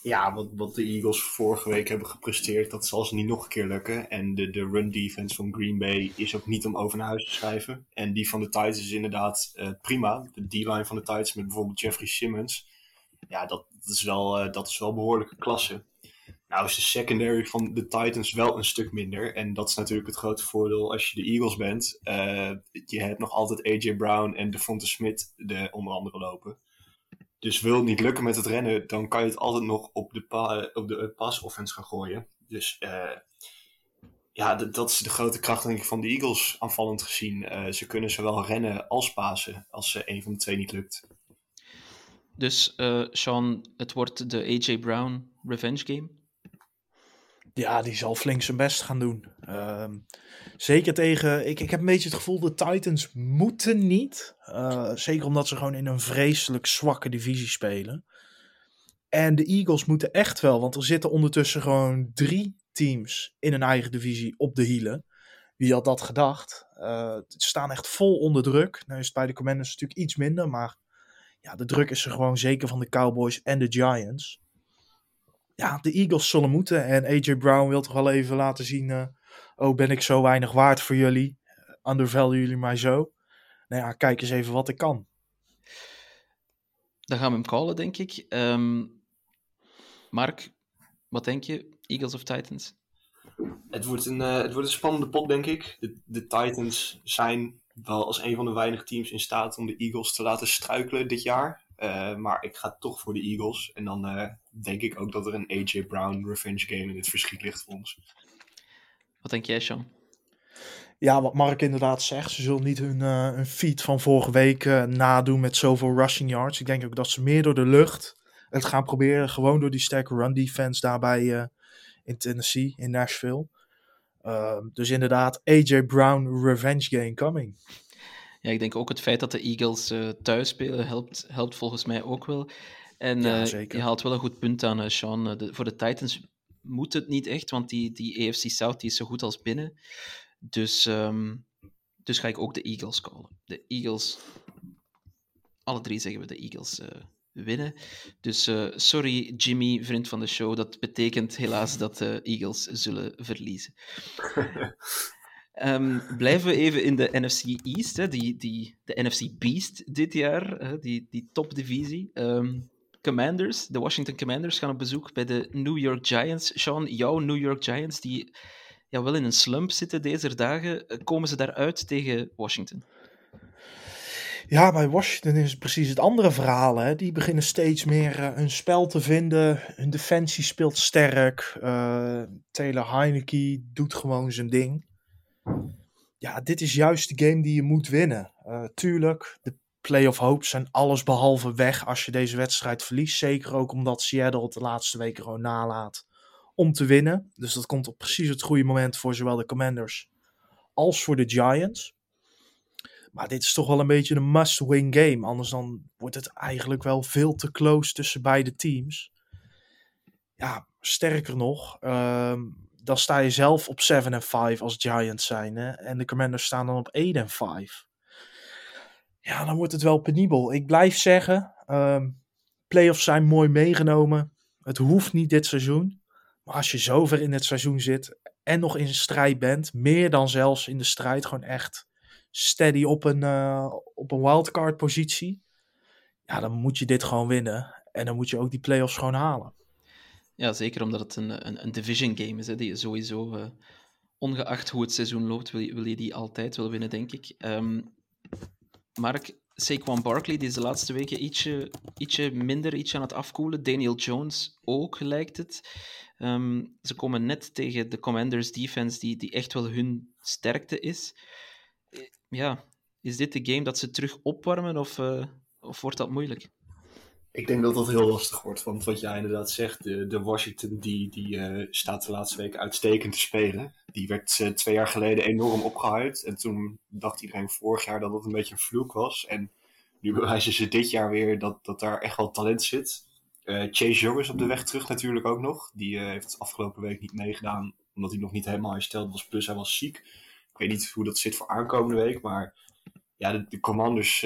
[SPEAKER 2] Ja, wat, wat de Eagles vorige week hebben gepresteerd, dat zal ze niet nog een keer lukken. En de, de run defense van Green Bay is ook niet om over naar huis te schrijven. En die van de Titans is inderdaad uh, prima. De D-line van de Titans met bijvoorbeeld Jeffrey Simmons. Ja, dat, dat is, wel, uh, dat is wel behoorlijke klasse. Nou is de secondary van de Titans wel een stuk minder. En dat is natuurlijk het grote voordeel als je de Eagles bent. Uh, je hebt nog altijd AJ Brown en Devonta Smith de, onder andere lopen. Dus wil het niet lukken met het rennen, dan kan je het altijd nog op de, pa op de pass offense gaan gooien. Dus uh, ja, dat is de grote kracht denk ik, van de Eagles aanvallend gezien. Ze kunnen zowel rennen als pasen als uh, een van de twee niet lukt.
[SPEAKER 1] Dus Sean, het wordt de AJ Brown revenge game?
[SPEAKER 3] Ja, die zal flink zijn best gaan doen. Uh, zeker tegen. Ik, ik heb een beetje het gevoel de Titans moeten niet. Uh, zeker omdat ze gewoon in een vreselijk zwakke divisie spelen. En de Eagles moeten echt wel, want er zitten ondertussen gewoon drie teams in een eigen divisie op de hielen. Wie had dat gedacht? Uh, ze staan echt vol onder druk. Nu is het bij de Commanders natuurlijk iets minder, maar ja, de druk is er gewoon zeker van de Cowboys en de Giants ja, de Eagles zullen moeten. En AJ Brown wil toch wel even laten zien: uh, oh, ben ik zo weinig waard voor jullie? Undervalue jullie mij zo? Nou ja, kijk eens even wat ik kan.
[SPEAKER 1] Dan gaan we hem callen, denk ik. Um, Mark, wat denk je? Eagles of Titans?
[SPEAKER 2] Het wordt een, uh, het wordt een spannende pot, denk ik. De, de Titans zijn wel als een van de weinige teams in staat om de Eagles te laten struikelen dit jaar. Uh, maar ik ga toch voor de Eagles. En dan uh, denk ik ook dat er een AJ Brown revenge game in het verschiet ligt voor ons.
[SPEAKER 1] Wat denk jij, Sean?
[SPEAKER 3] Ja, wat Mark inderdaad zegt, ze zullen niet hun, uh, hun feat van vorige week nadoen met zoveel rushing yards. Ik denk ook dat ze meer door de lucht het gaan proberen. Gewoon door die sterke run defense daarbij in Tennessee, in Nashville. Ehm, dus inderdaad, AJ Brown revenge game coming.
[SPEAKER 1] Ja, ik denk ook het feit dat de Eagles uh, thuis spelen helpt, helpt volgens mij ook wel. En ja, uh, je haalt wel een goed punt aan, uh, Sean. De, voor de Titans moet het niet echt, want die, die AFC South die is zo goed als binnen. Dus, um, dus ga ik ook de Eagles callen. De Eagles, alle drie zeggen we de Eagles winnen. Dus sorry Jimmy, vriend van de show, dat betekent helaas dat de Eagles zullen verliezen. Um, [LAUGHS] blijven we even in de NFC East, hè, die, die, de NFC Beast dit jaar, hè, die, die topdivisie. Um, Commanders, de Washington Commanders gaan op bezoek bij de New York Giants. Sean, jouw New York Giants, die ja, wel in een slump zitten deze dagen, komen ze daaruit tegen Washington?
[SPEAKER 3] Ja, bij Washington is het precies het andere verhaal. Hè. Die beginnen steeds meer uh, hun spel te vinden. Hun defensie speelt sterk. Uh, Taylor Heineke doet gewoon zijn ding ja, dit is juist de game die je moet winnen. Uh, tuurlijk, de playoff hopes zijn alles behalve weg als je deze wedstrijd verliest. Zeker ook omdat Seattle het de laatste weken gewoon nalaat om te winnen. Dus dat komt op precies het goede moment voor zowel de Commanders als voor de Giants. Maar dit is toch wel een beetje een must-win game. Anders dan wordt het eigenlijk wel veel te close tussen beide teams. Ja, sterker nog, uh, dan sta je zelf op 7 en 5 als Giants zijn. Hè? En de Commanders staan dan op 8 en 5. Ja, dan wordt het wel penibel. Ik blijf zeggen, um, playoffs zijn mooi meegenomen. Het hoeft niet dit seizoen. Maar als je zover in het seizoen zit en nog in strijd bent, meer dan zelfs in de strijd, gewoon echt steady op een, uh, op een wildcard positie. Ja, dan moet je dit gewoon winnen. En dan moet je ook die playoffs gewoon halen.
[SPEAKER 1] Ja, zeker omdat het een, een, een division game is. Hè, die je sowieso, uh, ongeacht hoe het seizoen loopt, wil je, wil je die altijd wel winnen, denk ik. Um, Mark, Saquon Barkley, die is de laatste weken ietsje, ietsje minder, ietsje aan het afkoelen. Daniel Jones ook, lijkt het. Um, ze komen net tegen de Commanders defense, die, die echt wel hun sterkte is. Ja, is dit de game dat ze terug opwarmen of, uh, of wordt dat moeilijk?
[SPEAKER 2] Ik denk dat dat heel lastig wordt. Want wat jij inderdaad zegt, de, de Washington die, die eh, staat de laatste weken uitstekend te spelen. Die werd eh, twee jaar geleden enorm opgehuid. En toen dacht iedereen vorig jaar dat dat een beetje een vloek was. En nu bewijzen ze dit jaar weer dat, dat daar echt wel talent zit. Eh, Chase Young is op de weg terug natuurlijk ook nog. Die heeft afgelopen week niet meegedaan omdat hij nog niet helemaal hersteld was. Plus hij was ziek. Ik weet niet hoe dat zit voor aankomende week. Maar ja, de, de Commanders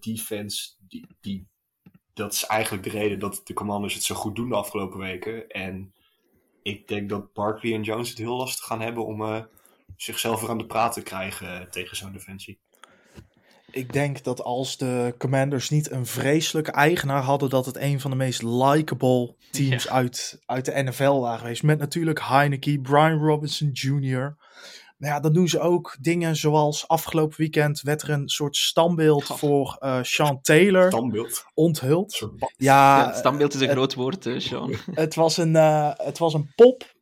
[SPEAKER 2] defense, die, die, dat is eigenlijk de reden dat de Commanders het zo goed doen de afgelopen weken. En ik denk dat Barkley en Jones het heel lastig gaan hebben om eh, zichzelf weer aan de praat te krijgen eh, tegen zo'n defensie.
[SPEAKER 3] Ik denk dat als de Commanders niet een vreselijke eigenaar hadden, dat het een van de meest likable teams uit, uit de NFL waren geweest. Met natuurlijk Heineke, Brian Robinson Jr. Maar ja, dan doen ze ook dingen zoals afgelopen weekend werd er een soort standbeeld
[SPEAKER 1] Oh.
[SPEAKER 3] voor eh Sean Taylor
[SPEAKER 2] Standbeeld.
[SPEAKER 3] onthuld. Ja,
[SPEAKER 1] ja, het standbeeld is een
[SPEAKER 3] het-
[SPEAKER 1] groot woord, hè, Sean. [LAUGHS]
[SPEAKER 3] het was een, eh, het was een pop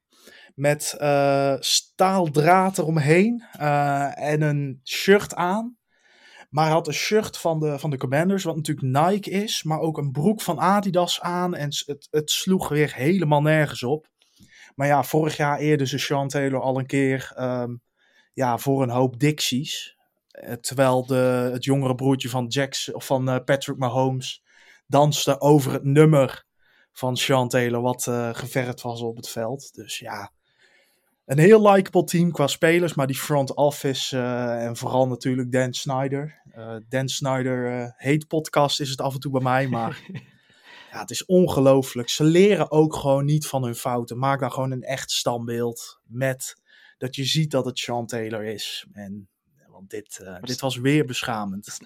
[SPEAKER 3] met eh staaldraad eromheen eh, en een shirt aan. Maar hij had een shirt van de, van de Commanders, wat natuurlijk Nike is, maar ook een broek van Adidas aan. En het, het sloeg weer helemaal nergens op. Maar ja, vorig jaar eerden ze Sean Taylor al een keer ehm, ja, voor een hoop Dixies. Eh, terwijl de, het jongere broertje van, Jackson, of van eh, Patrick Mahomes danste over het nummer van Sean Taylor, wat eh geverfd was op het veld. Dus ja, een heel likable team qua spelers, maar die front office en vooral natuurlijk Dan Snyder. Eh, Dan Snyder heet podcast is het af en toe bij mij, maar [LAUGHS] ja, het is ongelooflijk. Ze leren ook gewoon niet van hun fouten. Maak dan gewoon een echt standbeeld met dat je ziet dat het Sean Taylor is. En want dit, eh, dit was weer beschamend.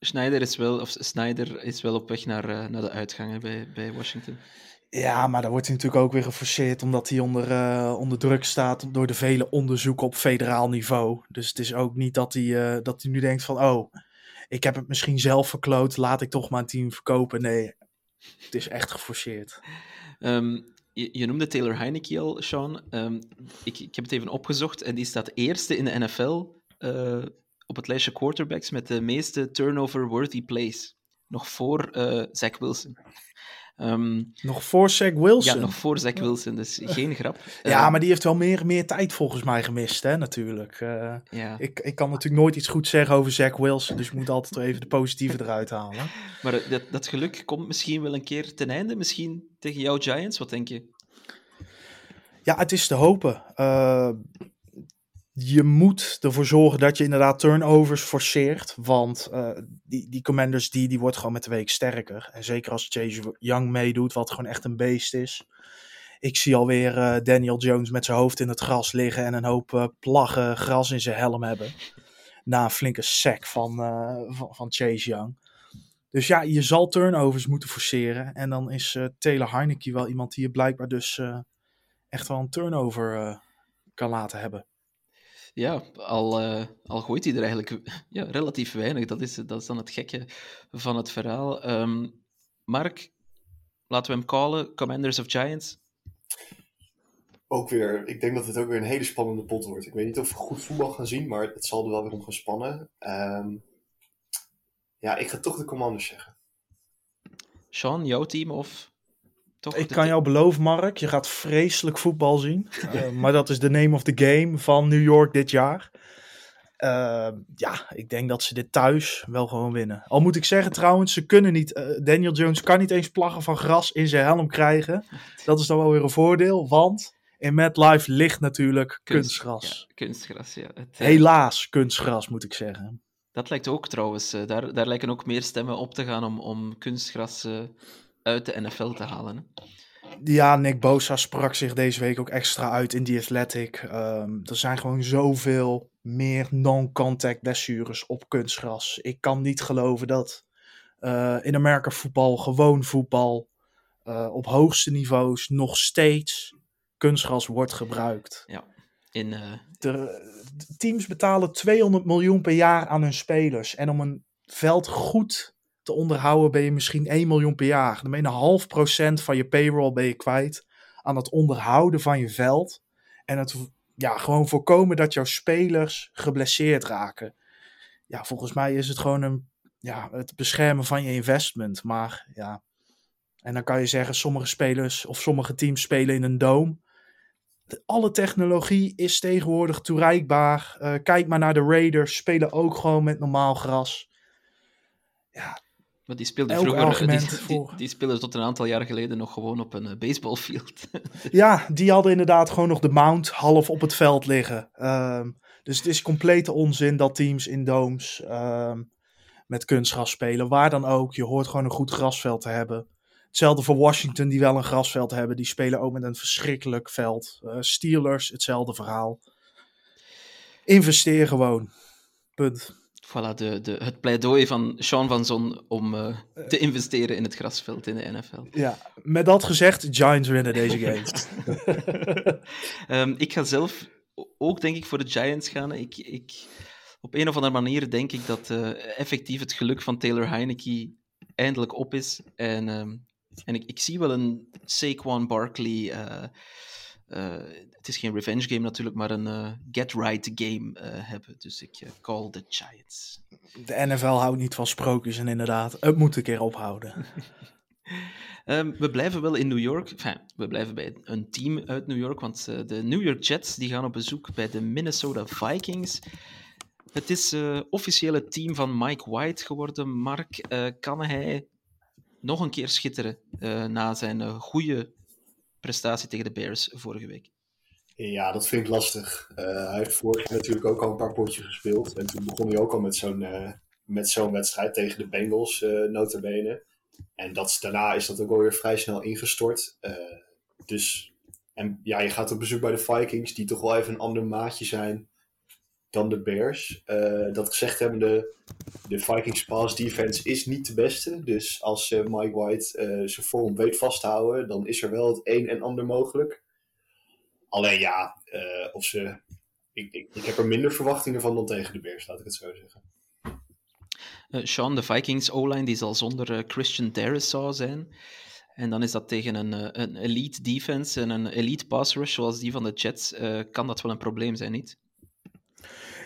[SPEAKER 1] Schneider is wel, of Snyder is wel op weg naar, eh, naar de uitgangen bij, bij Washington.
[SPEAKER 3] Ja, maar daar wordt hij natuurlijk ook weer geforceerd omdat hij onder, eh, onder druk staat door de vele onderzoeken op federaal niveau. Dus het is ook niet dat hij, eh, dat hij nu denkt van, oh, ik heb het misschien zelf verkloot, laat ik toch maar een team verkopen. Nee, het is echt geforceerd.
[SPEAKER 1] Ehm, je, noemde Taylor Heineke al, Sean. Ehm, ik, ik heb het even opgezocht en die staat eerste in de NFL eh, op het lijstje quarterbacks met de meeste turnover-worthy plays. Nog voor eh Zach Wilson. Ehm,
[SPEAKER 3] Nog voor Zach Wilson.
[SPEAKER 1] ja, nog voor Zach Wilson, dus geen [LAUGHS] grap.
[SPEAKER 3] Ja,
[SPEAKER 1] Eh,
[SPEAKER 3] maar die heeft wel meer, meer tijd volgens mij gemist, hè, natuurlijk. Eh,
[SPEAKER 1] ja.
[SPEAKER 3] ik, ik kan natuurlijk nooit iets goed zeggen over Zach Wilson, dus ik moet altijd wel even de positieve eruit halen. [LAUGHS]
[SPEAKER 1] Maar eh, dat, dat geluk komt misschien wel een keer ten einde. Misschien tegen jouw Giants, wat denk je?
[SPEAKER 3] Ja, het is te hopen. Je moet ervoor zorgen dat je inderdaad turnovers forceert. Want eh, die, die Commanders die, die wordt gewoon met de week sterker. En zeker als Chase Young meedoet, wat gewoon echt een beest is. Ik zie alweer eh Daniel Jones met zijn hoofd in het gras liggen en een hoop eh, plaggen gras in zijn helm hebben. Na een flinke sack van, van, Chase Young. Dus ja, je zal turnovers moeten forceren. En dan is Taylor Heineke wel iemand die je blijkbaar dus echt wel een turnover kan laten hebben.
[SPEAKER 1] Ja, al, eh, al gooit hij er eigenlijk [LAUGHS] ja, relatief weinig. Dat is, dat is dan het gekke van het verhaal. Ehm, Mark, laten we hem callen. Commanders of Giants.
[SPEAKER 2] Ook weer, ik denk dat het ook weer een hele spannende pot wordt. Ik weet niet of we goed voetbal gaan zien, maar het zal er wel weer om gaan spannen. Ehm, ja, ik ga toch de commanders zeggen.
[SPEAKER 1] Sean, jouw team of toch?
[SPEAKER 3] Ik kan jou beloven, Mark, je gaat vreselijk voetbal zien. Eh, maar dat is de name of the game van New York dit jaar. Eh, ja, ik denk dat ze dit thuis wel gewoon winnen. Al moet ik zeggen trouwens, ze kunnen niet. eh, Daniel Jones kan niet eens plaggen van gras in zijn helm krijgen. Dat is dan wel weer een voordeel, want in MetLife ligt natuurlijk
[SPEAKER 1] Kunst-
[SPEAKER 3] kunstgras.
[SPEAKER 1] Ja, kunstgras, ja. Het, eh,
[SPEAKER 3] Helaas kunstgras, moet ik zeggen.
[SPEAKER 1] Dat lijkt ook trouwens. daar, daar lijken ook meer stemmen op te gaan om, om kunstgras uit de NFL te halen. Hè.
[SPEAKER 3] Ja, Nick Bosa sprak zich deze week ook extra uit in The Athletic. Ehm, er zijn gewoon zoveel meer non-contact blessures op kunstgras. Ik kan niet geloven dat eh, in Amerika voetbal, gewoon voetbal, eh, op hoogste niveaus nog steeds kunstgras wordt gebruikt.
[SPEAKER 1] In, eh,
[SPEAKER 3] De, de teams betalen 200 miljoen per jaar aan hun spelers. En om een veld goed te onderhouden ben je misschien 1 miljoen per jaar. Dan ben je een half procent van je payroll ben je kwijt aan het onderhouden van je veld. En het ja, gewoon voorkomen dat jouw spelers geblesseerd raken. Ja, volgens mij is het gewoon een, ja, het beschermen van je investment. Maar ja, En dan kan je zeggen, sommige spelers of sommige teams spelen in een dome. Alle technologie is tegenwoordig toereikbaar. Eh, kijk maar naar de Raiders, spelen ook gewoon met normaal gras.
[SPEAKER 1] Maar die speelden
[SPEAKER 3] Elk
[SPEAKER 1] vroeger, die, die,
[SPEAKER 3] voor-
[SPEAKER 1] die speelden tot een aantal jaar geleden nog gewoon op een eh, baseballfield. [LAUGHS]
[SPEAKER 3] Ja, die hadden inderdaad gewoon nog de mount half op het veld liggen. Ehm, dus het is complete onzin dat teams in domes ehm, met kunstgras spelen. Waar dan ook, je hoort gewoon een goed grasveld te hebben. Hetzelfde voor Washington, die wel een grasveld hebben. Die spelen ook met een verschrikkelijk veld. Eh, Steelers, hetzelfde verhaal. Investeer gewoon. Punt.
[SPEAKER 1] Voilà, de, de, het pleidooi van Sean van Zon om eh, te investeren in het grasveld in de NFL.
[SPEAKER 3] Ja, met dat gezegd, Giants winnen deze [LAUGHS] game. [LAUGHS]
[SPEAKER 1] Ehm, ik ga zelf ook, denk ik, voor de Giants gaan. Ik, ik, op een of andere manier denk ik dat eh, effectief het geluk van Taylor Heineke eindelijk op is. En, ehm, en ik, ik zie wel een Saquon Barkley. eh, eh, het is geen revenge game natuurlijk, maar een eh, get-right game eh, hebben. Dus ik eh, call the Giants.
[SPEAKER 3] De NFL houdt niet van sprookjes en inderdaad, het moet een keer ophouden. [LAUGHS]
[SPEAKER 1] Ehm, we blijven wel in New York. Enfin, we blijven bij een team uit New York, want eh, de New York Jets die gaan op bezoek bij de Minnesota Vikings. Het is eh officieel het team van Mike White geworden. Mark, eh, kan hij nog een keer schitteren eh, na zijn eh, goede prestatie tegen de Bears vorige week?
[SPEAKER 2] Ja, dat vind ik lastig. Eh, hij heeft vorig jaar natuurlijk ook al een paar potjes gespeeld. En toen begon hij ook al met zo'n eh, met zo'n wedstrijd tegen de Bengals, eh nota bene. En dat, daarna is dat ook alweer vrij snel ingestort. Dus, en ja, je gaat op bezoek bij de Vikings, die toch wel even een ander maatje zijn dan de Bears. Eh, dat gezegd hebben, de, Vikings pass defense is niet de beste. Dus als eh, Mike White eh, zijn vorm weet vasthouden, dan is er wel het een en ander mogelijk. Alleen ja, of ze. Ik, ik, ik heb er minder verwachtingen van dan tegen de Bears, laat ik het zo zeggen.
[SPEAKER 1] Sean, de Vikings O-line die zal zonder Christian Darrisaw zijn. En dan is dat tegen een, een elite defense en een elite pass rush zoals die van de Jets. kan dat wel een probleem zijn, niet?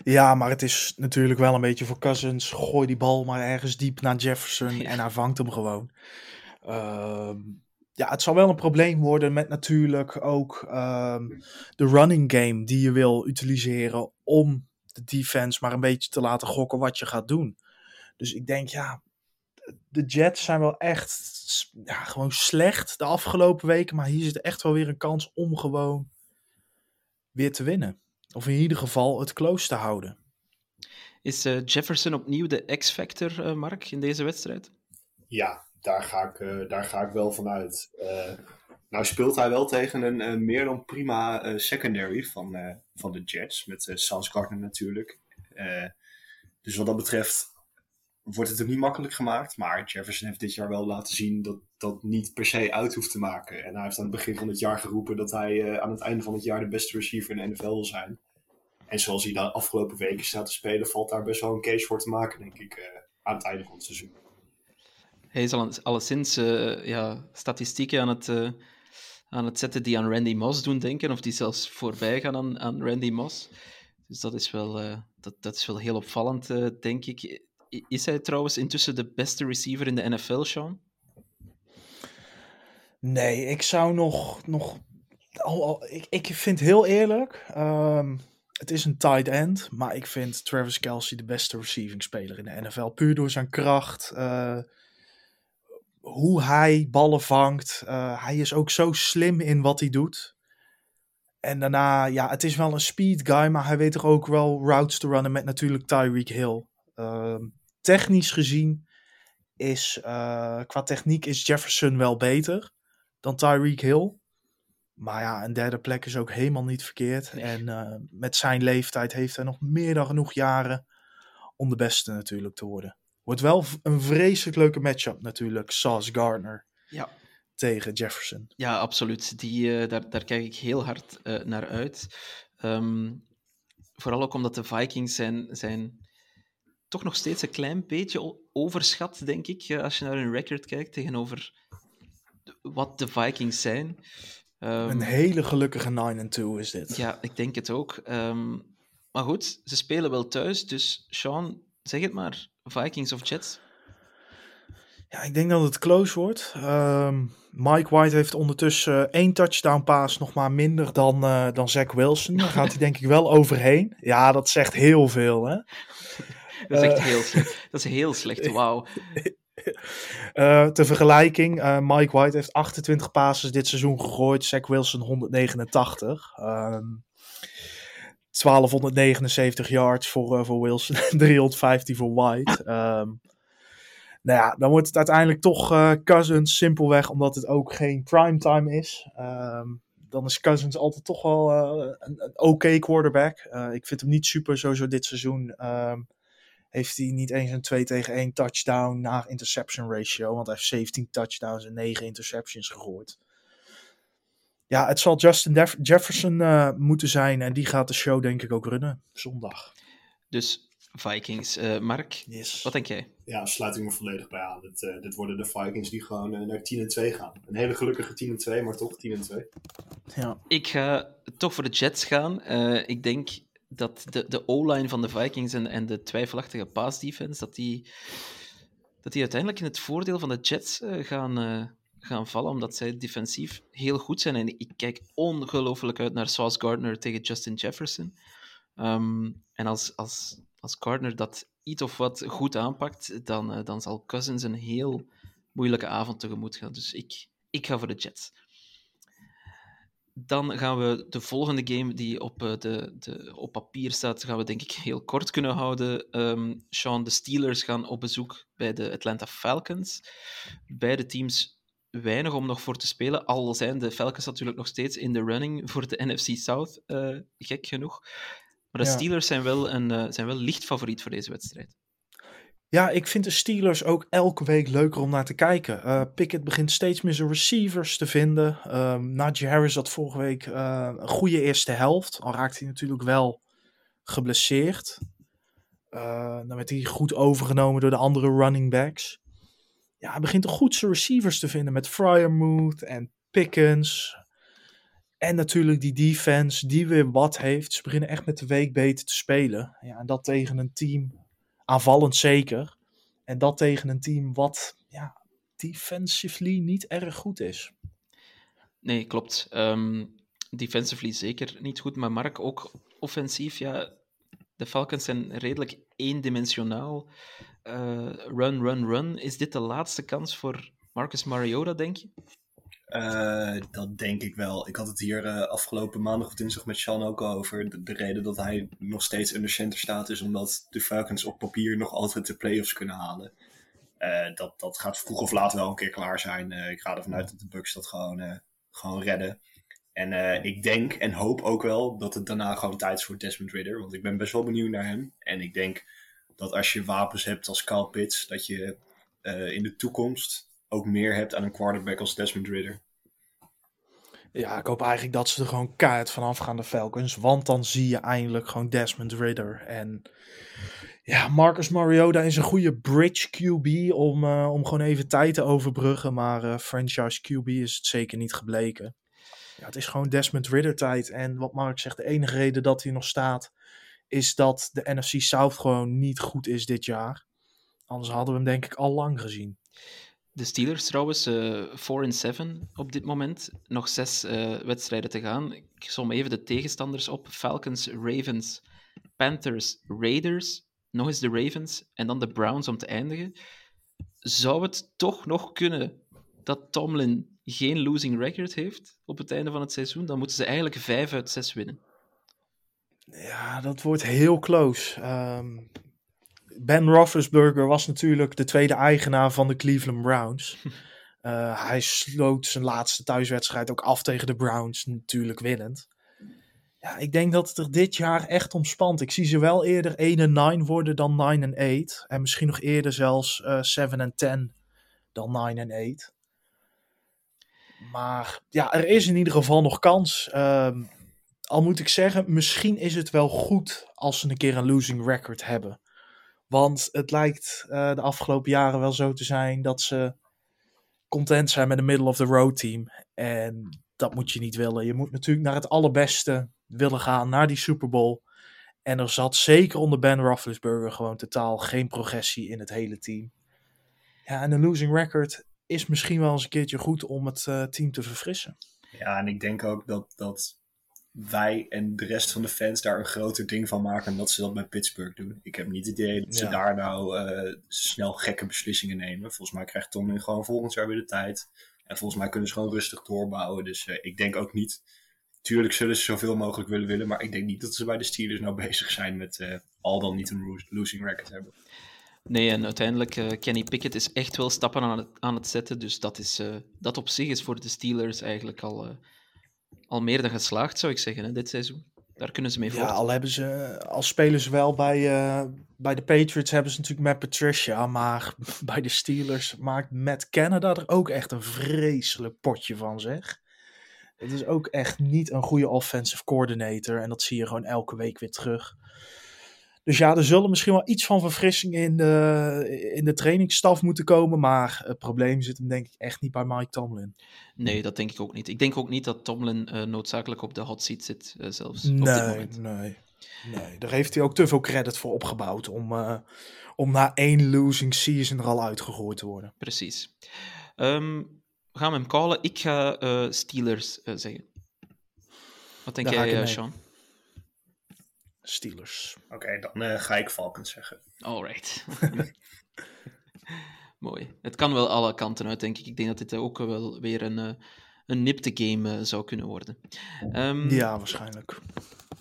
[SPEAKER 3] Ja, maar het is natuurlijk wel een beetje voor Cousins. Gooi die bal maar ergens diep naar Jefferson en hij vangt hem gewoon. Ehm, ja, het zal wel een probleem worden met natuurlijk ook ehm, de running game die je wil utiliseren om de defense maar een beetje te laten gokken wat je gaat doen. Dus ik denk, ja, de Jets zijn wel echt ja, gewoon slecht de afgelopen weken. Maar hier zit echt wel weer een kans om gewoon weer te winnen. Of in ieder geval het close te houden.
[SPEAKER 1] Is eh, Jefferson opnieuw de X-factor, eh, Mark, in deze wedstrijd?
[SPEAKER 2] Ja, daar ga ik, eh, daar ga ik wel van uit. Eh, nou speelt hij wel tegen een eh, meer dan prima eh, secondary van, eh, van de Jets. Met uh, Sans Gardner natuurlijk. Eh, dus wat dat betreft wordt het ook niet makkelijk gemaakt. Maar Jefferson heeft dit jaar wel laten zien dat dat niet per se uit hoeft te maken. En hij heeft aan het begin van het jaar geroepen dat hij eh, aan het einde van het jaar de beste receiver in de NFL wil zijn. En zoals hij de afgelopen weken staat te spelen, valt daar best wel een case voor te maken, denk ik, eh, aan het einde van het seizoen.
[SPEAKER 1] Hij is al alleszins eh, ja, statistieken aan het, eh, aan het zetten die aan Randy Moss doen denken, of die zelfs voorbij gaan aan, aan Randy Moss. Dus dat is wel, eh, dat, dat is wel heel opvallend, eh, denk ik. Is hij trouwens intussen de beste receiver in de NFL, Sean?
[SPEAKER 3] Nee, ik zou nog. nog al, al- ik, ik vind heel eerlijk. ehm, het is een tight end. Maar ik vind Travis Kelsey de beste receiving speler in de NFL. Puur door zijn kracht. eh, hoe hij ballen vangt. eh, hij is ook zo slim in wat hij doet. En daarna, ja, het is wel een speed guy. Maar hij weet toch ook wel routes te runnen met natuurlijk Tyreek Hill. Ehm, technisch gezien is. eh, qua techniek is Jefferson wel beter dan Tyreek Hill. Maar ja, een derde plek is ook helemaal niet verkeerd.
[SPEAKER 1] Nee.
[SPEAKER 3] En eh, met zijn leeftijd heeft hij nog meer dan genoeg jaren om de beste natuurlijk te worden. Wordt wel een vreselijk leuke matchup natuurlijk. Sauce Gardner
[SPEAKER 1] Ja.
[SPEAKER 3] tegen Jefferson.
[SPEAKER 1] Ja, absoluut. Die, eh, daar, daar kijk ik heel hard eh, naar uit. Ehm, vooral ook omdat de Vikings zijn, zijn toch nog steeds een klein beetje overschat, denk ik, als je naar hun record kijkt tegenover wat de Vikings zijn. Ehm,
[SPEAKER 3] Een hele gelukkige 9-2 is dit.
[SPEAKER 1] ja, ik denk het ook. Ehm, maar goed, ze spelen wel thuis, dus Sean, zeg het maar. Vikings of Jets?
[SPEAKER 3] Ja, ik denk dat het close wordt. Ehm, Mike White heeft ondertussen één touchdown pass nog maar minder dan, uh, dan Zach Wilson. Daar gaat hij denk ik wel [LAUGHS] overheen. Ja, dat zegt heel veel, hè? [LAUGHS]
[SPEAKER 1] Dat is echt heel slecht. Dat is heel slecht, [LAUGHS] wauw.
[SPEAKER 3] Uh, [LAUGHS] ter vergelijking, uh, Mike White heeft 28 passes dit seizoen gegooid. Zach Wilson 189. Um, 1279 yards voor, uh, voor Wilson. 315 [LAUGHS] voor White. Um, nou ja, dan wordt het uiteindelijk toch Cousins. Simpelweg omdat het ook geen primetime is. Um, dan is Cousins altijd toch wel een, een oké okay quarterback. ik vind hem niet super sowieso dit seizoen heeft hij niet eens een 2 tegen 1 touchdown naar interception ratio. Want hij heeft 17 touchdowns en 9 interceptions gegooid. Ja, het zal Justin Def Jefferson uh, moeten zijn. En die gaat de show denk ik ook runnen zondag.
[SPEAKER 1] Dus Vikings. Uh, Mark,
[SPEAKER 3] yes.
[SPEAKER 1] wat denk jij?
[SPEAKER 2] Ja, sluit ik me volledig bij aan. Dit, uh, dit worden de Vikings die gewoon uh, naar 10 en 2 gaan. Een hele gelukkige 10 en 2, maar toch 10 en 2.
[SPEAKER 3] Ja.
[SPEAKER 1] Ik ga toch voor de Jets gaan. ik denk dat de, de O-line van de Vikings en, en de twijfelachtige pass-defense, dat die, dat die uiteindelijk in het voordeel van de Jets uh, gaan, uh, gaan vallen, omdat zij defensief heel goed zijn. En ik kijk ongelooflijk uit naar Sauce Gardner tegen Justin Jefferson. Um, en als, als, als Gardner dat iets of wat goed aanpakt, dan, uh, dan zal Cousins een heel moeilijke avond tegemoet gaan. Dus ik, ik ga voor de Jets. Dan gaan we de volgende game die op, de, de, op papier staat, gaan we denk ik heel kort kunnen houden. Um, Sean, de Steelers gaan op bezoek bij de Atlanta Falcons. Beide teams weinig om nog voor te spelen, al zijn de Falcons natuurlijk nog steeds in de running voor de [LAUGHS] NFC South, uh, gek genoeg. Maar de ja. Steelers zijn wel, een, uh, zijn wel licht favoriet voor deze wedstrijd.
[SPEAKER 3] Ja, ik vind de Steelers ook elke week leuker om naar te kijken. Uh, Pickett begint steeds meer zijn receivers te vinden. Um, Najee Harris had vorige week uh, een goede eerste helft. Al raakte hij natuurlijk wel geblesseerd. Uh, dan werd hij goed overgenomen door de andere running backs. Ja, hij begint goed zijn receivers te vinden met Fryermuth en Pickens. En natuurlijk die defense die weer wat heeft. Ze beginnen echt met de week beter te spelen. Ja, en dat tegen een team aanvallend zeker. En dat tegen een team wat ja, defensively niet erg goed is.
[SPEAKER 1] Nee, klopt. Um, defensively zeker niet goed, maar Mark ook offensief. Ja, de Falcons zijn redelijk eendimensionaal. Uh, run, run, run. Is dit de laatste kans voor Marcus Mariota, denk je?
[SPEAKER 2] Uh, dat denk ik wel. Ik had het hier uh, afgelopen maandag of dinsdag met Sean ook over. De, de, reden dat hij nog steeds under center staat is omdat de Falcons op papier nog altijd de playoffs kunnen halen. Uh, dat, dat gaat vroeg of laat wel een keer klaar zijn. ik ga ervan uit dat de Bucks dat gewoon, gewoon redden. En ik denk en hoop ook wel dat het daarna gewoon tijd is voor Desmond Ridder. Want ik ben best wel benieuwd naar hem. En ik denk dat als je wapens hebt als Kyle Pitts, dat je in de toekomst ook meer hebt aan een quarterback als Desmond Ridder.
[SPEAKER 3] Ja, ik hoop eigenlijk dat ze er gewoon kaart vanaf gaan, de Falcons. Want dan zie je eindelijk gewoon Desmond Ridder. En ja, Marcus Mariota is een goede bridge QB om, uh, om gewoon even tijd te overbruggen. Maar uh, franchise QB is het zeker niet gebleken. Ja, het is gewoon Desmond Ridder tijd. En wat Mark zegt, de enige reden dat hij nog staat, is dat de NFC South gewoon niet goed is dit jaar. Anders hadden we hem denk ik al lang gezien.
[SPEAKER 1] De Steelers trouwens, uh, 4 7 op dit moment. Nog zes uh, wedstrijden te gaan. Ik som even de tegenstanders op. Falcons, Ravens, Panthers, Raiders. Nog eens de Ravens en dan de Browns om te eindigen. Zou het toch nog kunnen dat Tomlin geen losing record heeft op het einde van het seizoen? Dan moeten ze eigenlijk 5 uit 6 winnen.
[SPEAKER 3] Ja, dat wordt heel close. Um, Ben Roethlisberger was natuurlijk de tweede eigenaar van de Cleveland Browns. Uh, [LAUGHS] hij sloot zijn laatste thuiswedstrijd ook af tegen de Browns, natuurlijk winnend. Ja, ik denk dat het er dit jaar echt om spant. Ik zie ze wel eerder 1 en 9 worden dan 9 en 8. En misschien nog eerder zelfs uh, 7 en 10 dan 9 en 8. Maar ja, er is in ieder geval nog kans. Uh, al moet ik zeggen, misschien is het wel goed als ze een keer een losing record hebben. Want het lijkt uh, de afgelopen jaren wel zo te zijn dat ze content zijn met een middle-of-the-road team. En dat moet je niet willen. Je moet natuurlijk naar het allerbeste willen gaan, naar die Super Bowl. En er zat zeker onder Ben Roethlisberger gewoon totaal geen progressie in het hele team. Ja, en een losing record is misschien wel eens een keertje goed om het eh, team te verfrissen.
[SPEAKER 2] Ja, en ik denk ook dat, dat wij en de rest van de fans daar een groter ding van maken dan dat ze dat bij Pittsburgh doen. Ik heb niet het idee dat ze
[SPEAKER 3] Ja.
[SPEAKER 2] daar nou eh, snel gekke beslissingen nemen. Volgens mij krijgt Tomlin gewoon volgend jaar weer de tijd. En volgens mij kunnen ze gewoon rustig doorbouwen. Dus eh, ik denk ook niet... Tuurlijk zullen ze zoveel mogelijk willen willen, maar ik denk niet dat ze bij de Steelers nou bezig zijn met eh, al dan niet een lo- losing record hebben.
[SPEAKER 1] Nee, en uiteindelijk, eh, Kenny Pickett is echt wel stappen aan het, aan het zetten. Dus dat, is, dat op zich is voor de Steelers eigenlijk al, al meer dan geslaagd, zou ik zeggen, hè, dit seizoen. Daar kunnen ze mee
[SPEAKER 3] Ja,
[SPEAKER 1] voort.
[SPEAKER 3] al hebben ze, al spelen ze wel bij, eh, bij de Patriots hebben ze natuurlijk met Patricia, maar [LAUGHS] bij de Steelers maakt Matt Canada er ook echt een vreselijk potje van, zeg. Het is ook echt niet een goede offensive coordinator en dat zie je gewoon elke week weer terug. Dus ja, er zullen misschien wel iets van verfrissing in de, in de trainingsstaf moeten komen, maar het probleem zit hem denk ik echt niet bij Mike Tomlin.
[SPEAKER 1] Nee, dat denk ik ook niet. Ik denk ook niet dat Tomlin eh, noodzakelijk op de hot seat zit, eh, zelfs. op dit
[SPEAKER 3] Nee,
[SPEAKER 1] moment.
[SPEAKER 3] nee, nee. Daar heeft hij ook te veel credit voor opgebouwd om, eh, om na één losing season er al uitgegooid te worden.
[SPEAKER 1] Precies. Ehm, gaan we hem callen? Ik ga Steelers zeggen. Wat denk
[SPEAKER 3] Daar
[SPEAKER 1] jij. Sean?
[SPEAKER 3] Steelers.
[SPEAKER 2] Oké, dan eh, ga ik Falcons zeggen.
[SPEAKER 1] Alright. [LAUGHS] Mooi. Het kan wel alle kanten uit, denk ik. Ik denk dat dit ook wel weer een, eh, een nipte game eh, zou kunnen worden. Ehm,
[SPEAKER 3] Ja, waarschijnlijk.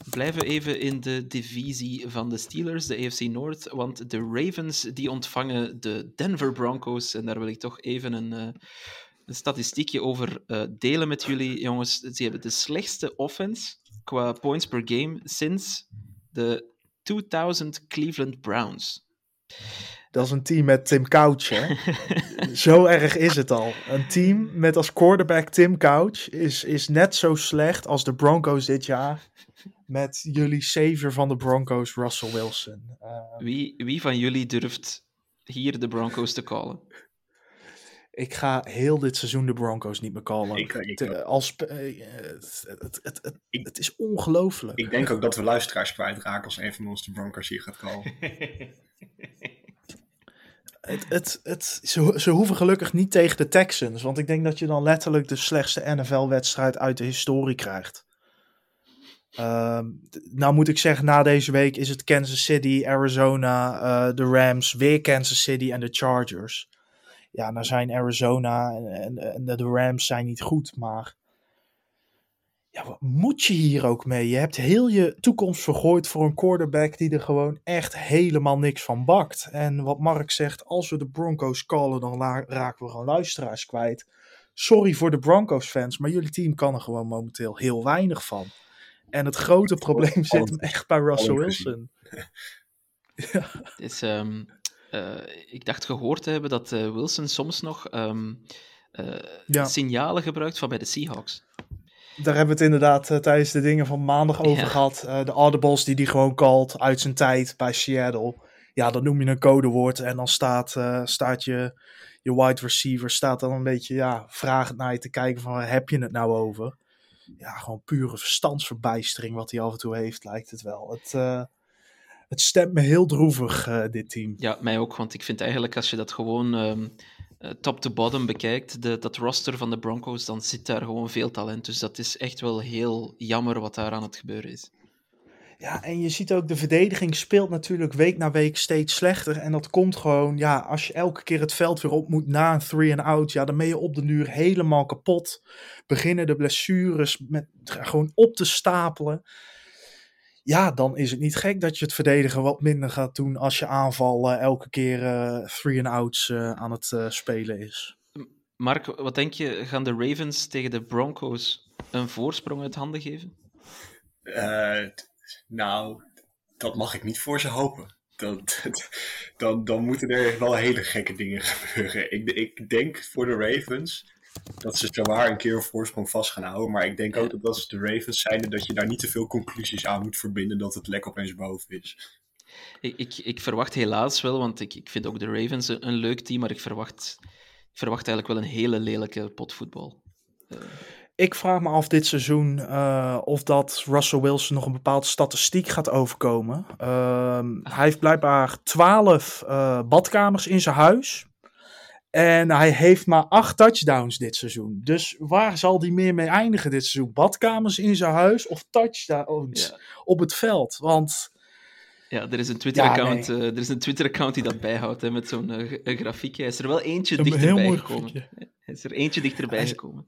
[SPEAKER 1] Blijven we even in de divisie van de Steelers, de AFC North. Want de Ravens die ontvangen de Denver Broncos. En daar wil ik toch even een, eh, een statistiekje over eh, delen met jullie. Jongens, ze hebben de slechtste offense qua points per game sinds de 2000 Cleveland Browns.
[SPEAKER 3] Dat is een team met Tim Couch, hè? [LAUGHS] zo erg is het al. Een team met als quarterback Tim Couch is, is net zo slecht als de Broncos dit jaar. Met jullie savior van de Broncos, Russell Wilson. Eh,
[SPEAKER 1] Wie, wie van jullie durft hier de Broncos te callen?
[SPEAKER 3] Ik ga heel dit seizoen de Broncos niet meer callen.
[SPEAKER 2] Ik- ik
[SPEAKER 3] Te-
[SPEAKER 2] ook.
[SPEAKER 3] als, eh, het, het, het, het,
[SPEAKER 2] Ik-
[SPEAKER 3] het is ongelooflijk.
[SPEAKER 2] Ik denk ook dat we luisteraars kwijtraken als een van ons de Broncos hier gaat komen. [LAUGHS]
[SPEAKER 3] Het, het, het, ze, ze hoeven gelukkig niet tegen de Texans. Want ik denk dat je dan letterlijk de slechtste NFL-wedstrijd uit de historie krijgt. Ehm, nou moet ik zeggen, na deze week is het Kansas City, Arizona, eh, de Rams, weer Kansas City en de Chargers. Ja, nou zijn Arizona en, en, en de Rams zijn niet goed, maar ja, wat moet je hier ook mee? Je hebt heel je toekomst vergooid voor een quarterback die er gewoon echt helemaal niks van bakt. En wat Mark zegt, als we de Broncos callen, dan raken we gewoon luisteraars kwijt. Sorry voor de Broncos fans, maar jullie team kan er gewoon momenteel heel weinig van. En het grote probleem zit hem echt bij Russell. Wilson. [LAUGHS]
[SPEAKER 1] Het is, ehm, eh, ik dacht gehoord te hebben dat eh, Wilson soms nog ehm, eh,
[SPEAKER 3] Ja.
[SPEAKER 1] signalen gebruikt van bij de Seahawks.
[SPEAKER 3] Daar hebben we het inderdaad eh, tijdens de dingen van maandag over
[SPEAKER 1] Ja.
[SPEAKER 3] gehad. Eh, de audibles die hij gewoon called uit zijn tijd bij Seattle. Ja, dan noem je een codewoord en dan staat, eh, staat je, je wide receiver staat dan een beetje ja, vragend naar je te kijken van waar heb je het nou over? Ja, gewoon pure verstandsverbijstering wat hij af en toe heeft, lijkt het wel. Het, eh, het stemt me heel droevig, eh, dit team.
[SPEAKER 1] Ja, mij ook, want ik vind eigenlijk als je dat gewoon ehm, eh, top to bottom bekijkt, de, dat roster van de Broncos, dan zit daar gewoon veel talent. Dus dat is echt wel heel jammer wat daar aan het gebeuren is.
[SPEAKER 3] Ja, en je ziet ook, de verdediging speelt natuurlijk week na week steeds slechter. En dat komt gewoon, ja, als je elke keer het veld weer op moet na een three-and-out, ja, dan ben je op de duur helemaal kapot. Beginnen de blessures met, gewoon op te stapelen. Ja, dan is het niet gek dat je het verdedigen wat minder gaat doen als je aanval eh, elke keer eh three-and-outs eh, aan het eh, spelen is.
[SPEAKER 1] Mark, wat denk je, gaan de Ravens tegen de Broncos een voorsprong uit handen geven?
[SPEAKER 2] Eh, nou, dat mag ik niet voor ze hopen. Dan, dan, dan moeten er wel hele gekke dingen [LAUGHS] gebeuren. Ik, ik denk voor de Ravens dat ze zowaar een keer een voorsprong vast gaan houden. Maar ik denk ook dat als de Ravens zijn, dat je daar niet te veel conclusies aan moet verbinden dat het lek opeens boven is.
[SPEAKER 1] Ik, ik, ik verwacht helaas wel, want ik, ik vind ook de Ravens een, een leuk team, maar ik verwacht, ik verwacht eigenlijk wel een hele lelijke potvoetbal.
[SPEAKER 3] Ik vraag me af dit seizoen eh, of dat Russell Wilson nog een bepaalde statistiek gaat overkomen. Ehm, hij heeft blijkbaar 12 eh, badkamers in zijn huis. En hij heeft maar acht touchdowns dit seizoen. Dus waar zal hij meer mee eindigen dit seizoen? Badkamers in zijn huis of touchdowns
[SPEAKER 1] Ja.
[SPEAKER 3] op het veld? Want
[SPEAKER 1] Ja, er is een Twitter-account
[SPEAKER 3] nee.
[SPEAKER 1] eh, er is een Twitter-account die dat bijhoudt hè, met zo'n eh, grafiekje. Hij is er wel eentje
[SPEAKER 3] Een
[SPEAKER 1] dichterbij gekomen.
[SPEAKER 3] grafiekje.
[SPEAKER 1] Hij is er eentje dichterbij
[SPEAKER 3] is-
[SPEAKER 1] gekomen.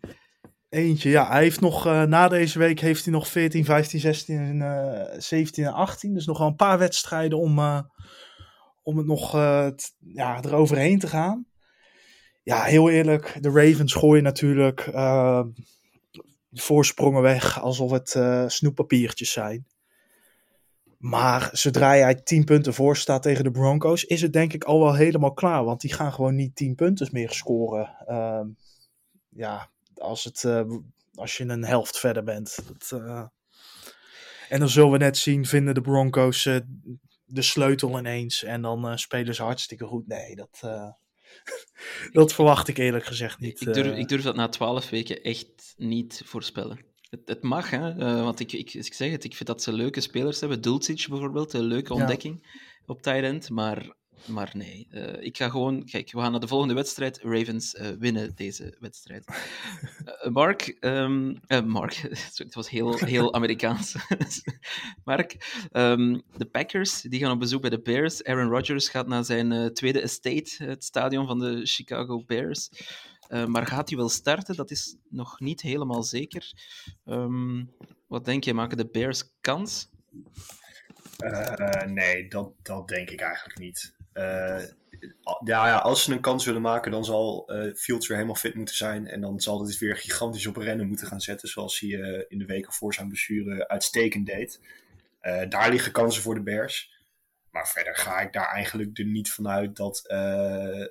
[SPEAKER 3] eentje, ja, hij heeft nog eh, na deze week heeft hij nog 14, 15, 16, en, eh, 17 en 18. Dus nog wel een paar wedstrijden om, om het nog ja, eroverheen te gaan. Ja, heel eerlijk, de Ravens gooien natuurlijk eh, voorsprongen weg alsof het eh, snoeppapiertjes zijn. Maar zodra jij 10 punten voor staat tegen de Broncos, is het denk ik al wel helemaal klaar. Want die gaan gewoon niet 10 punten meer scoren. Ehm, ja, als, het, eh, als je een helft verder bent. Dat, eh, En dan zullen we net zien, vinden de Broncos de sleutel ineens. En dan spelen ze hartstikke goed. Nee, dat, [LAUGHS] dat verwacht ik eerlijk gezegd niet.
[SPEAKER 1] Ik durf,
[SPEAKER 3] eh.
[SPEAKER 1] ik durf dat na twaalf weken echt niet voorspellen. Het, het mag, hè, eh, want ik, ik, ik zeg het, ik vind dat ze leuke spelers hebben. Dulcich bijvoorbeeld, een leuke
[SPEAKER 3] Ja.
[SPEAKER 1] ontdekking op tight end. Maar, maar nee, eh, ik ga gewoon... Kijk, we gaan naar de volgende wedstrijd. Ravens eh, winnen deze wedstrijd. Eh, Mark, ehm, eh, Mark, [LAUGHS] sorry, het was heel, [LAUGHS] heel Amerikaans. [LAUGHS] Mark, ehm, de Packers die gaan op bezoek bij de Bears. Aaron Rodgers gaat naar zijn tweede estate, het stadion van de Chicago Bears. Maar gaat hij wel starten? Dat is nog niet helemaal zeker. Ehm, wat denk je, maken de Bears kans?
[SPEAKER 2] Nee, dat, dat denk ik eigenlijk niet. Eh, ja, ja, als ze een kans willen maken, dan zal eh, Fields weer helemaal fit moeten zijn. En dan zal het weer gigantisch op rennen moeten gaan zetten. Zoals hij eh, in de weken voor zijn blessure uitstekend deed. Eh, daar liggen kansen voor de Bears. Maar verder ga ik daar eigenlijk er niet vanuit dat, eh,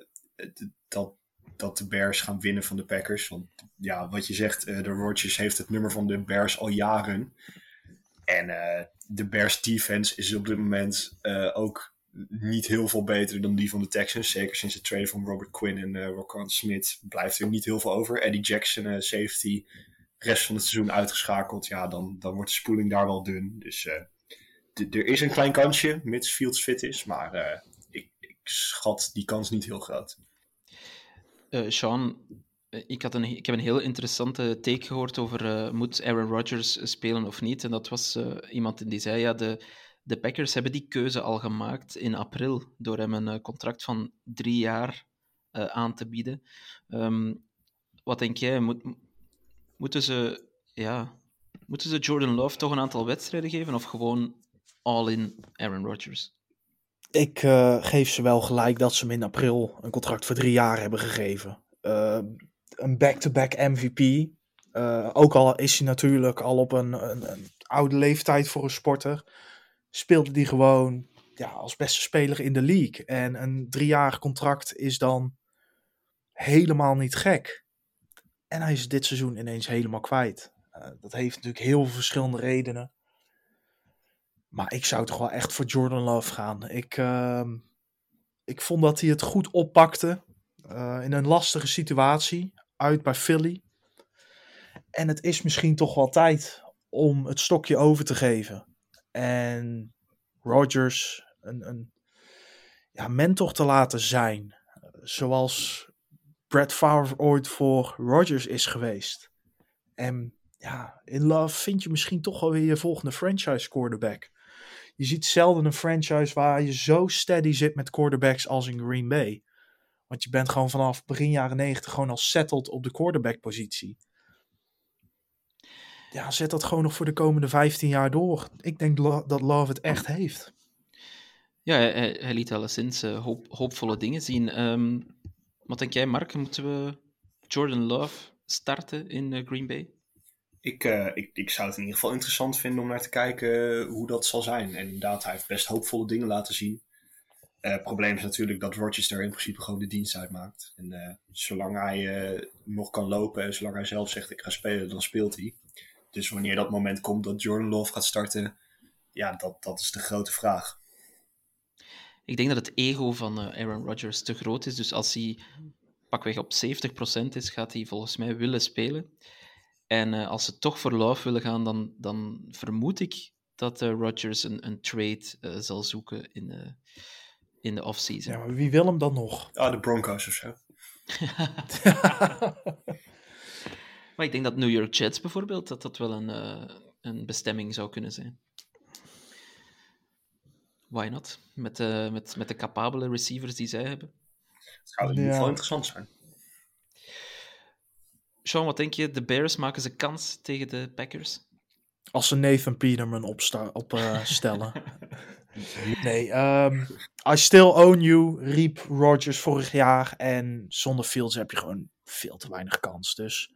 [SPEAKER 2] dat, dat de Bears gaan winnen van de Packers. Want ja, wat je zegt, eh, de Rodgers heeft het nummer van de Bears al jaren. En eh, de Bears defense is op dit moment eh, ook niet heel veel beter dan die van de Texans. Zeker sinds de trade van Robert Quinn en uh, Roquan Smith blijft er niet heel veel over. Eddie Jackson, eh, safety, rest van het seizoen uitgeschakeld. Ja, dan, dan wordt de spoeling daar wel dun. Dus eh, er is een klein kansje, mits Fields fit is. Maar eh, ik, ik schat die kans niet heel groot.
[SPEAKER 1] Eh, Sean, eh, ik, had een, ik heb een heel interessante take gehoord over eh, moet Aaron Rodgers spelen of niet. En dat was eh, iemand die zei, ja, de, de Packers hebben die keuze al gemaakt in april door hem een eh, contract van drie jaar eh, aan te bieden. Ehm, wat denk jij? Moet, moeten, ze, ja, moeten ze Jordan Love toch een aantal wedstrijden geven of gewoon all in Aaron Rodgers?
[SPEAKER 3] Ik uh, geef ze wel gelijk dat ze hem in april een contract voor drie jaar hebben gegeven. Een back-to-back -back MVP. Ook al is hij natuurlijk al op een, een, oude leeftijd voor een sporter. Speelde hij gewoon ja, als beste speler in de league. En een driejarig contract is dan helemaal niet gek. En hij is dit seizoen ineens helemaal kwijt. Uh, dat heeft natuurlijk heel veel verschillende redenen. Maar ik zou toch wel echt voor Jordan Love gaan. Ik, uh, ik vond dat hij het goed oppakte. Uh, in een lastige situatie. Uit bij Philly. En het is misschien toch wel tijd om het stokje over te geven. En Rodgers een, een ja, mentor te laten zijn. Zoals Brett Favre ooit voor Rodgers is geweest. En ja, in Love vind je misschien toch wel weer je volgende franchise quarterback. Je ziet zelden een franchise waar je zo steady zit met quarterbacks als in Green Bay. Want je bent gewoon vanaf begin jaren 90 gewoon al settled op de quarterback positie. Ja, zet dat gewoon nog voor de komende 15 jaar door. Ik denk dat Love het echt heeft.
[SPEAKER 1] Ja, hij, hij liet alleszins uh, hoop, hoopvolle dingen zien. Um, wat denk jij, Mark? Moeten we Jordan Love starten in uh, Green Bay?
[SPEAKER 2] Ik, uh, ik, ik zou het in ieder geval interessant vinden om naar te kijken hoe dat zal zijn. En inderdaad, hij heeft best hoopvolle dingen laten zien. Uh, het probleem is natuurlijk dat Rodgers daar in principe gewoon de dienst uitmaakt. En uh, zolang hij nog kan lopen en zolang hij zelf zegt ik ga spelen, dan speelt hij. Dus wanneer dat moment komt dat Jordan Love gaat starten, ja, dat, dat is de grote vraag.
[SPEAKER 1] Ik denk dat het ego van uh, Aaron Rodgers te groot is. Dus als hij pakweg op 70% is, gaat hij volgens mij willen spelen. En uh, als ze toch voor Love willen gaan, dan, dan vermoed ik dat uh, Rodgers een, een trade zal zoeken in, in de offseason.
[SPEAKER 3] Ja, maar wie wil hem dan nog?
[SPEAKER 2] Ah, de Broncos of zo. [LAUGHS] [LAUGHS]
[SPEAKER 1] Maar ik denk dat New York Jets bijvoorbeeld, dat dat wel een, eh, een bestemming zou kunnen zijn. Why not? Met, de met, met de capabele receivers die zij hebben.
[SPEAKER 2] Het zou in ieder geval interessant zijn.
[SPEAKER 1] Sean, wat denk je? De Bears maken ze kans tegen de Packers?
[SPEAKER 3] Als ze Nathan Peterman opstellen. Op, eh, stellen. [LAUGHS] nee, ehm, I still own you, riep Rodgers vorig jaar. En zonder Fields heb je gewoon veel te weinig kans. Dus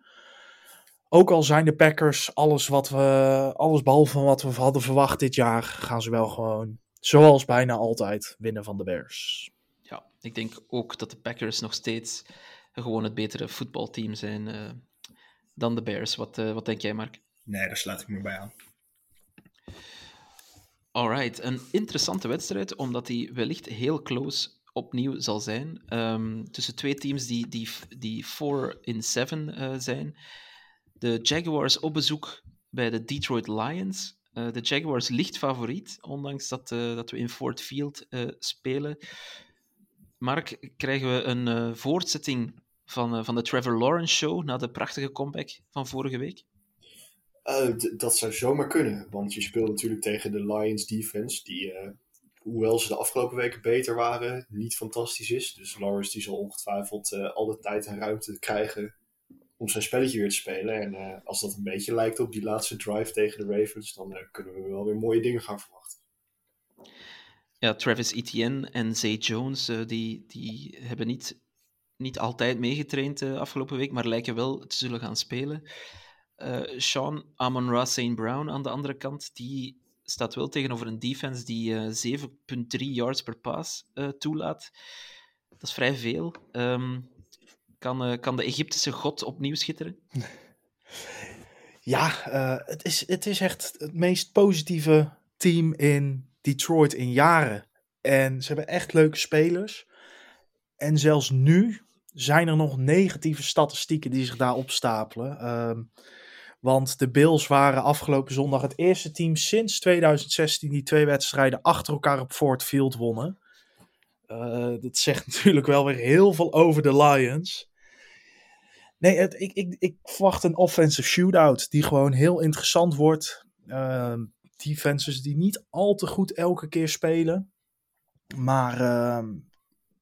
[SPEAKER 3] ook al zijn de Packers alles, wat we, alles behalve wat we hadden verwacht dit jaar, gaan ze wel gewoon, zoals bijna altijd, winnen van de Bears.
[SPEAKER 1] Ja, ik denk ook dat de Packers nog steeds gewoon het betere voetbalteam zijn eh, dan de Bears. Wat, eh, wat denk jij, Mark?
[SPEAKER 2] Nee, daar sluit ik me bij aan.
[SPEAKER 1] Alright, een interessante wedstrijd, omdat die wellicht heel close opnieuw zal zijn. Ehm, tussen twee teams die, die, die 4 in 7 eh, zijn. De Jaguars op bezoek bij de Detroit Lions. Eh, de Jaguars licht favoriet, ondanks dat, eh, dat we in Ford Field eh, spelen. Mark, krijgen we een voortzetting van, van de Trevor Lawrence Show na de prachtige comeback van vorige week?
[SPEAKER 2] Dat zou zomaar kunnen, want je speelt natuurlijk tegen de Lions defense, die, hoewel ze de afgelopen weken beter waren, niet fantastisch is. Dus Lawrence die zal ongetwijfeld al de tijd en ruimte krijgen om zijn spelletje weer te spelen. En eh, als dat een beetje lijkt op die laatste drive tegen de Ravens, dan eh, kunnen we wel weer mooie dingen gaan verwachten.
[SPEAKER 1] Ja, Travis Etienne en Zay Jones, eh, die, die hebben niet, niet altijd meegetraind de afgelopen week, maar lijken wel te zullen gaan spelen. Sean Amon-Ra St. Brown aan de andere kant, die staat wel tegenover een defense die eh 7,3 yards per pass toelaat. Dat is vrij veel. Ehm, kan, eh, kan de Egyptische god opnieuw schitteren?
[SPEAKER 3] Ja, eh, het, is, het is echt het meest positieve team in Detroit in jaren. En ze hebben echt leuke spelers. En zelfs nu zijn er nog negatieve statistieken die zich daar opstapelen. Ehm, want de Bills waren afgelopen zondag het eerste team sinds 2016 die twee wedstrijden achter elkaar op Ford Field wonnen. Eh, dat zegt [LAUGHS] natuurlijk wel weer heel veel over de Lions. Nee, het, ik, ik, ik verwacht een offensive shootout die gewoon heel interessant wordt. Ehm, defenses die niet al te goed elke keer spelen. Maar ehm,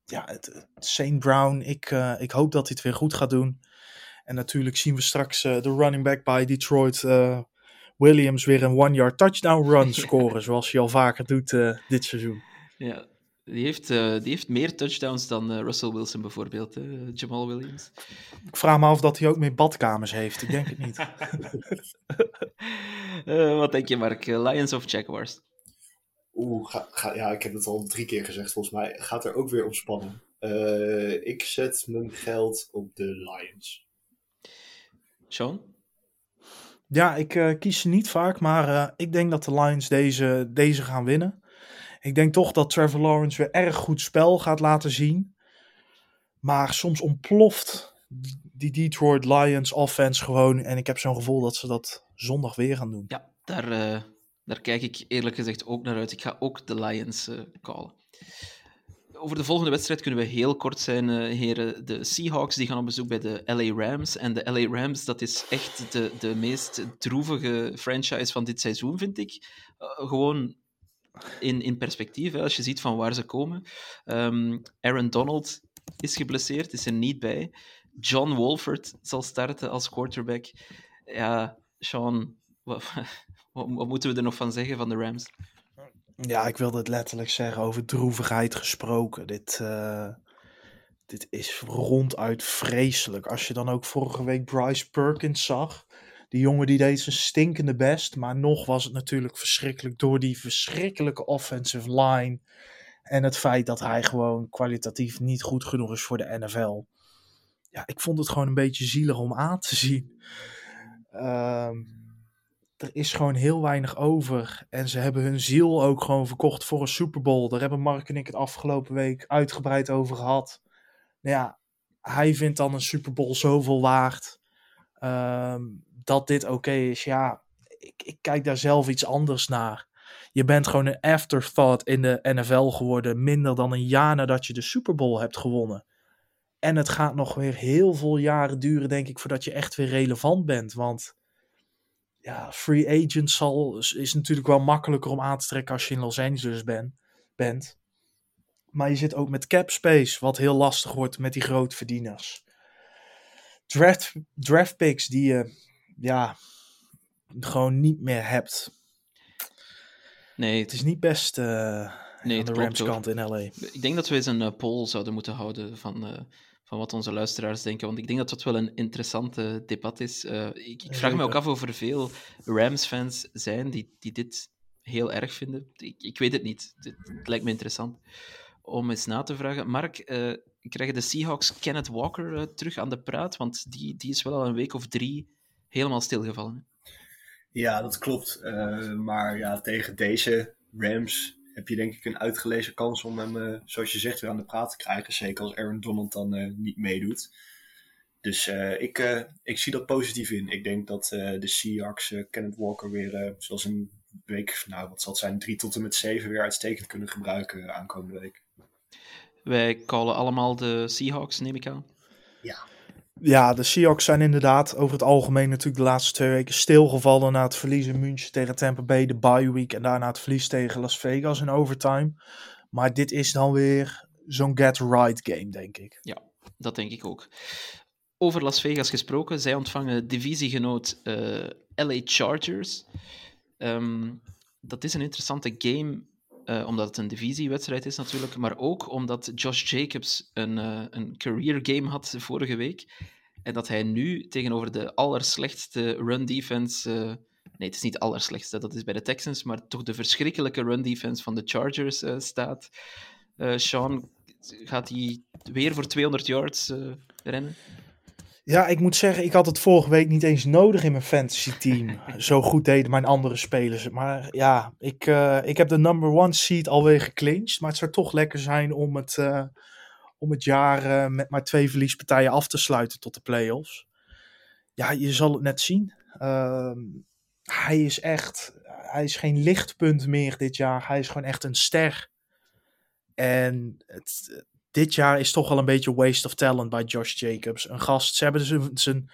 [SPEAKER 3] ja, het, St. Brown, ik, eh, ik hoop dat hij het weer goed gaat doen. En natuurlijk zien we straks eh, de running back bij Detroit, eh, Williams, weer een one-yard touchdown run [LAUGHS] scoren. zoals hij al vaker doet dit seizoen.
[SPEAKER 1] Ja, die heeft, eh, die heeft meer touchdowns dan eh, Russell Wilson bijvoorbeeld, eh, Jamal Williams.
[SPEAKER 3] Ik vraag me af of hij ook meer badkamers heeft. Ik denk het niet. [LAUGHS]
[SPEAKER 1] Eh, wat denk je, Mark? Lions of Jaguars?
[SPEAKER 2] Oeh, ga, ga- ja, ik heb het al drie keer gezegd volgens mij. Gaat er ook weer op spannen. Eh, ik zet mijn geld op de Lions.
[SPEAKER 1] Sean?
[SPEAKER 3] Ja, ik eh, kies ze niet vaak, maar eh, ik denk dat de Lions deze, deze gaan winnen. Ik denk toch dat Trevor Lawrence weer erg goed spel gaat laten zien. Maar soms ontploft die Detroit Lions offense gewoon. En ik heb zo'n gevoel dat ze dat zondag weer gaan doen.
[SPEAKER 1] Ja, daar, eh, daar kijk ik eerlijk gezegd ook naar uit. Ik ga ook de Lions eh callen. Over de volgende wedstrijd kunnen we heel kort zijn, eh, heren. De Seahawks die gaan op bezoek bij de LA Rams. En de LA Rams, dat is echt de, de meest droevige franchise van dit seizoen, vind ik. Gewoon in, in perspectief, hè, als je ziet van waar ze komen. Ehm, Aaron Donald is geblesseerd, is er niet bij. John Wolford zal starten als quarterback. Ja, Sean, [LAUGHS] wat, moeten we er nog van zeggen van de Rams?
[SPEAKER 3] Ja, ik wilde het letterlijk zeggen over droevigheid gesproken. Dit, eh, dit is ronduit vreselijk. Als je dan ook vorige week Bryce Perkins zag. Die jongen die deed zijn stinkende best. Maar nog was het natuurlijk verschrikkelijk door die verschrikkelijke offensive line. En het feit dat hij gewoon kwalitatief niet goed genoeg is voor de NFL. Ja, ik vond het gewoon een beetje zielig om aan te zien. Ehm, er is gewoon heel weinig over. En ze hebben hun ziel ook gewoon verkocht voor een Super Bowl. Daar hebben Mark en ik het afgelopen week uitgebreid over gehad. Nou ja, hij vindt dan een Super Bowl zoveel waard. ehm, dat dit oké is. Ja, ik, ik kijk daar zelf iets anders naar. Je bent gewoon een afterthought in de NFL geworden. Minder dan een jaar nadat je de Super Bowl hebt gewonnen. En het gaat nog weer heel veel jaren duren, denk ik, voordat je echt weer relevant bent. Want ja, free agent zal, is natuurlijk wel makkelijker om aan te trekken als je in Los Angeles ben, bent. Maar je zit ook met cap space, wat heel lastig wordt met die grote verdieners. Draft, draft picks die je ja, gewoon niet meer hebt.
[SPEAKER 1] Nee,
[SPEAKER 3] Het is niet best eh,
[SPEAKER 1] Nee,
[SPEAKER 3] aan de Rams kant in LA.
[SPEAKER 1] Ik denk dat we eens een eh, poll zouden moeten houden van, eh, van wat onze luisteraars denken. Want ik denk dat dat wel een interessante debat is. Ik, ik vraag me ook af of er veel Rams-fans zijn die, die dit heel erg vinden. Ik, ik weet het niet. Het, het lijkt me interessant om eens na te vragen. Mark, krijgen de Seahawks Kenneth Walker terug aan de praat? Want die, die is wel al een week of drie helemaal stilgevallen.
[SPEAKER 2] Ja, dat klopt. Eh, maar ja, tegen deze Rams heb je denk ik een uitgelezen kans om hem, eh, zoals je zegt, weer aan de praat te krijgen. Zeker als Aaron Donald dan eh, niet meedoet. Dus ik, ik zie dat positief in. Ik denk dat de Seahawks Kenneth Walker weer, zoals een week, nou wat zal het zijn, drie tot en met zeven weer uitstekend kunnen gebruiken aankomende week.
[SPEAKER 1] Wij callen allemaal de Seahawks, neem ik aan.
[SPEAKER 3] Ja, de Seahawks zijn inderdaad over het algemeen natuurlijk de laatste twee weken stilgevallen na het verlies in München tegen Tampa Bay, de bye week en daarna het verlies tegen Las Vegas in overtime. Maar dit is dan weer zo'n get-right game, denk ik.
[SPEAKER 1] Dat denk ik ook. Over Las Vegas gesproken, zij ontvangen divisiegenoot eh, LA Chargers. Ehm, dat is een interessante game, eh, omdat het een divisiewedstrijd is natuurlijk, maar ook omdat Josh Jacobs een, eh, een career game had vorige week. En dat hij nu tegenover de allerslechtste run defense. eh, nee, het is niet de allerslechtste, dat is bij de Texans, maar toch de verschrikkelijke run defense van de Chargers staat. Sean, gaat hij weer voor 200 yards rennen?
[SPEAKER 3] Ja, ik moet zeggen, ik had het vorige week niet eens nodig in mijn fantasy team. [LAUGHS] Zo goed deden mijn andere spelers. het. Maar ja, ik, eh, ik heb de number one seed alweer geclinched. Maar het zou toch lekker zijn om het, eh, om het jaar eh, met maar twee verliespartijen af te sluiten tot de playoffs. Ja, je zal het net zien. Ehm, hij is echt, hij is geen lichtpunt meer dit jaar. Hij is gewoon echt een ster. En het, dit jaar is toch wel een beetje waste of talent bij Josh Jacobs. Een gast, ze hebben zijn, zijn,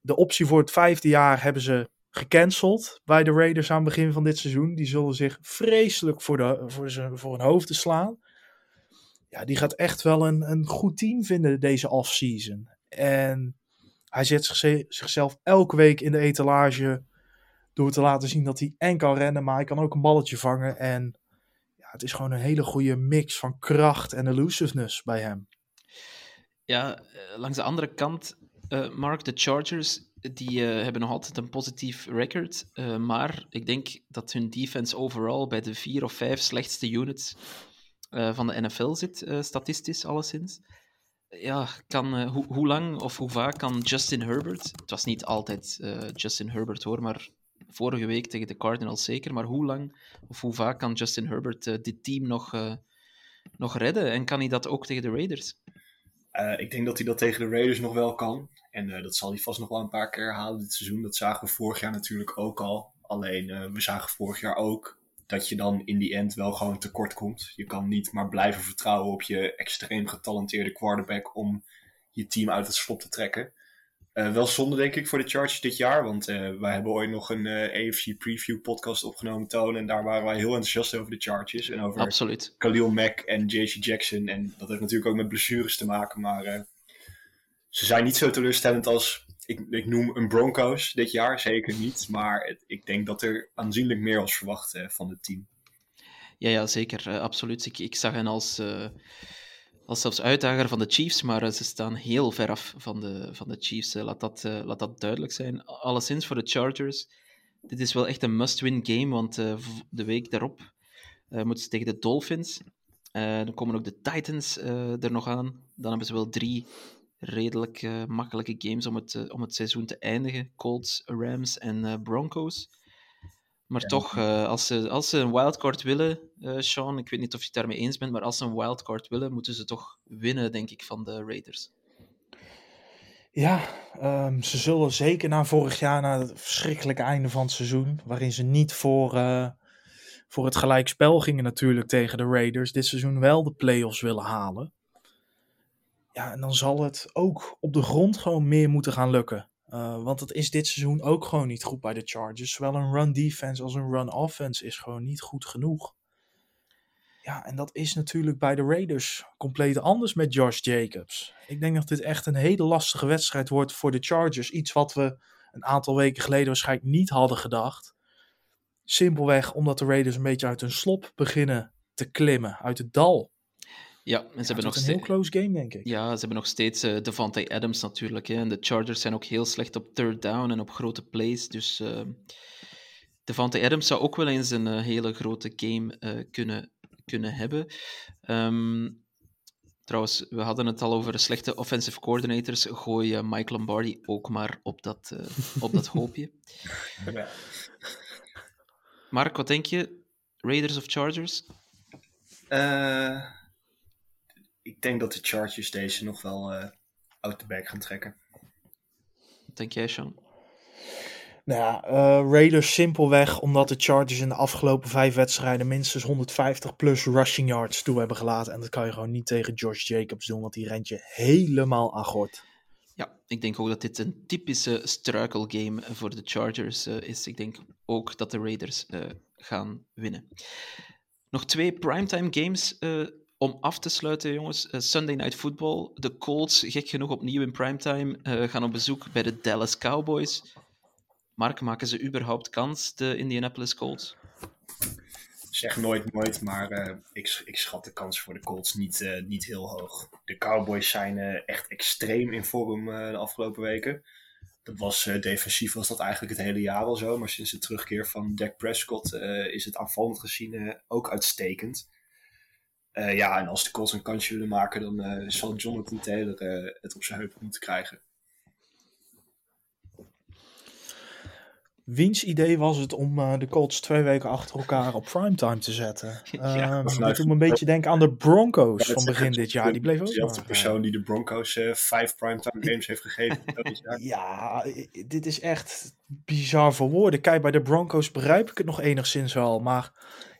[SPEAKER 3] de optie voor het vijfde jaar hebben ze gecanceld bij de Raiders aan het begin van dit seizoen. Die zullen zich vreselijk voor, de, voor, zijn, voor hun hoofden slaan. Ja, die gaat echt wel een, een goed team vinden deze offseason. En hij zet zich, zichzelf elke week in de etalage door te laten zien dat hij en kan rennen, maar hij kan ook een balletje vangen. En het is gewoon een hele goede mix van kracht en elusiveness bij hem.
[SPEAKER 1] Ja, eh, langs de andere kant, eh, Mark, de Chargers, die eh, hebben nog altijd een positief record. maar ik denk dat hun defense overal bij de vier of vijf slechtste units van de NFL zit, statistisch alleszins. Ja, kan, hoe, lang of hoe vaak kan Justin Herbert, het was niet altijd Justin Herbert hoor, maar vorige week tegen de Cardinals zeker, maar hoe lang of hoe vaak kan Justin Herbert eh, dit team nog, eh, nog redden? En kan hij dat ook tegen de Raiders?
[SPEAKER 2] Eh, ik denk dat hij dat tegen de Raiders nog wel kan. En dat zal hij vast nog wel een paar keer herhalen dit seizoen. Dat zagen we vorig jaar natuurlijk ook al. Alleen we zagen vorig jaar ook dat je dan in die end wel gewoon tekort komt. Je kan niet maar blijven vertrouwen op je extreem getalenteerde quarterback om je team uit het slop te trekken. Eh, wel zonde denk ik voor de Chargers dit jaar, want eh, wij hebben ooit nog een eh, AFC preview podcast opgenomen, Toon. En daar waren wij heel enthousiast over de Chargers en over
[SPEAKER 1] Absoluut.
[SPEAKER 2] Khalil Mack en JC Jackson. En dat heeft natuurlijk ook met blessures te maken. Maar ze zijn niet zo teleurstellend als, ik, ik noem een Broncos dit jaar. Zeker niet. Maar het- ik denk dat er aanzienlijk meer was verwacht van het team.
[SPEAKER 1] Ja, ja zeker. absoluut. Ik, ik zag hen als, als zelfs uitdager van de Chiefs, maar eh, ze staan heel ver af van de, van de Chiefs. laat, dat, eh, laat dat duidelijk zijn. Alleszins voor de Chargers. Dit is wel echt een must-win game, want eh, de week daarop moeten ze tegen de Dolphins. Dan komen ook de Titans er nog aan. Dan hebben ze wel drie redelijk makkelijke games om het, om het seizoen te eindigen. Colts, Rams en Broncos. Maar toch, eh, als, ze, als ze een wildcard willen, eh, Sean, ik weet niet of je het daarmee eens bent, maar als ze een wildcard willen, moeten ze toch winnen, denk ik, van de Raiders.
[SPEAKER 3] Ja, ehm, ze zullen zeker na vorig jaar, na het verschrikkelijke einde van het seizoen, waarin ze niet voor, eh, voor het gelijkspel gingen natuurlijk tegen de Raiders, dit seizoen wel de playoffs willen halen. Ja, en dan zal het ook op de grond gewoon meer moeten gaan lukken. Uh, want het is dit seizoen ook gewoon niet goed bij de Chargers. Zowel een run defense als een run offense is gewoon niet goed genoeg. Ja, en dat is natuurlijk bij de Raiders compleet anders met Josh Jacobs. Ik denk dat dit echt een hele lastige wedstrijd wordt voor de Chargers. Iets wat we een aantal weken geleden waarschijnlijk niet hadden gedacht. Simpelweg omdat de Raiders een beetje uit hun slop beginnen te klimmen, uit het dal.
[SPEAKER 1] Ja, en ze
[SPEAKER 3] Ja,
[SPEAKER 1] hebben nog
[SPEAKER 3] is een
[SPEAKER 1] steeds.
[SPEAKER 3] heel close game, denk ik.
[SPEAKER 1] Ja, ze hebben nog steeds eh Devante Adams natuurlijk. Hè. En de Chargers zijn ook heel slecht op third down en op grote plays. Dus eh Devante Adams zou ook wel eens een eh, hele grote game eh, kunnen, kunnen hebben. Ehm, trouwens, we hadden het al over slechte offensive coordinators. Gooi Mike Lombardi ook maar op dat, eh, op dat [LAUGHS] hoopje.
[SPEAKER 2] Ja.
[SPEAKER 1] Mark, wat denk je? Raiders of Chargers?
[SPEAKER 2] Eh, ik denk dat de Chargers deze nog wel eh out the bag gaan trekken.
[SPEAKER 1] Wat denk jij, Sean?
[SPEAKER 3] Nou ja, eh, Raiders simpelweg omdat de Chargers in de afgelopen vijf wedstrijden minstens 150 plus rushing yards toe hebben gelaten. En dat kan je gewoon niet tegen Josh Jacobs doen, want die rent je helemaal aan gort.
[SPEAKER 1] Ja, ik denk ook dat dit een typische struikelgame voor de Chargers eh, is. Ik denk ook dat de Raiders eh, gaan winnen. Nog twee primetime games eh, om af te sluiten, jongens. Eh, Sunday Night Football. De Colts, gek genoeg opnieuw in primetime, eh, gaan op bezoek bij de Dallas Cowboys. Mark, maken ze überhaupt kans, de Indianapolis Colts?
[SPEAKER 2] Zeg nooit nooit, maar eh, ik, ik schat de kans voor de Colts niet, niet heel hoog. De Cowboys zijn echt extreem in vorm de afgelopen weken. Dat was defensief was dat eigenlijk het hele jaar al zo, maar sinds de terugkeer van Dak Prescott is het aanvallend gezien ook uitstekend. Eh, ja, en als de Colts een kansje willen maken, dan eh, zal Jonathan Taylor eh, het op zijn heupen moeten krijgen.
[SPEAKER 3] Wiens idee was het om eh, de Colts twee weken achter elkaar op primetime te zetten? [LAUGHS]
[SPEAKER 1] Ja,
[SPEAKER 3] Ehm,
[SPEAKER 2] of
[SPEAKER 3] dat doet me een beetje denken aan de Broncos
[SPEAKER 2] Ja,
[SPEAKER 3] van begin dit jaar. Die bleef ook
[SPEAKER 2] dezelfde persoon die de Broncos eh, vijf primetime games heeft gegeven. [LAUGHS]
[SPEAKER 3] Ja, dit is echt bizar voor woorden. Kijk, bij de Broncos begrijp ik het nog enigszins wel. Maar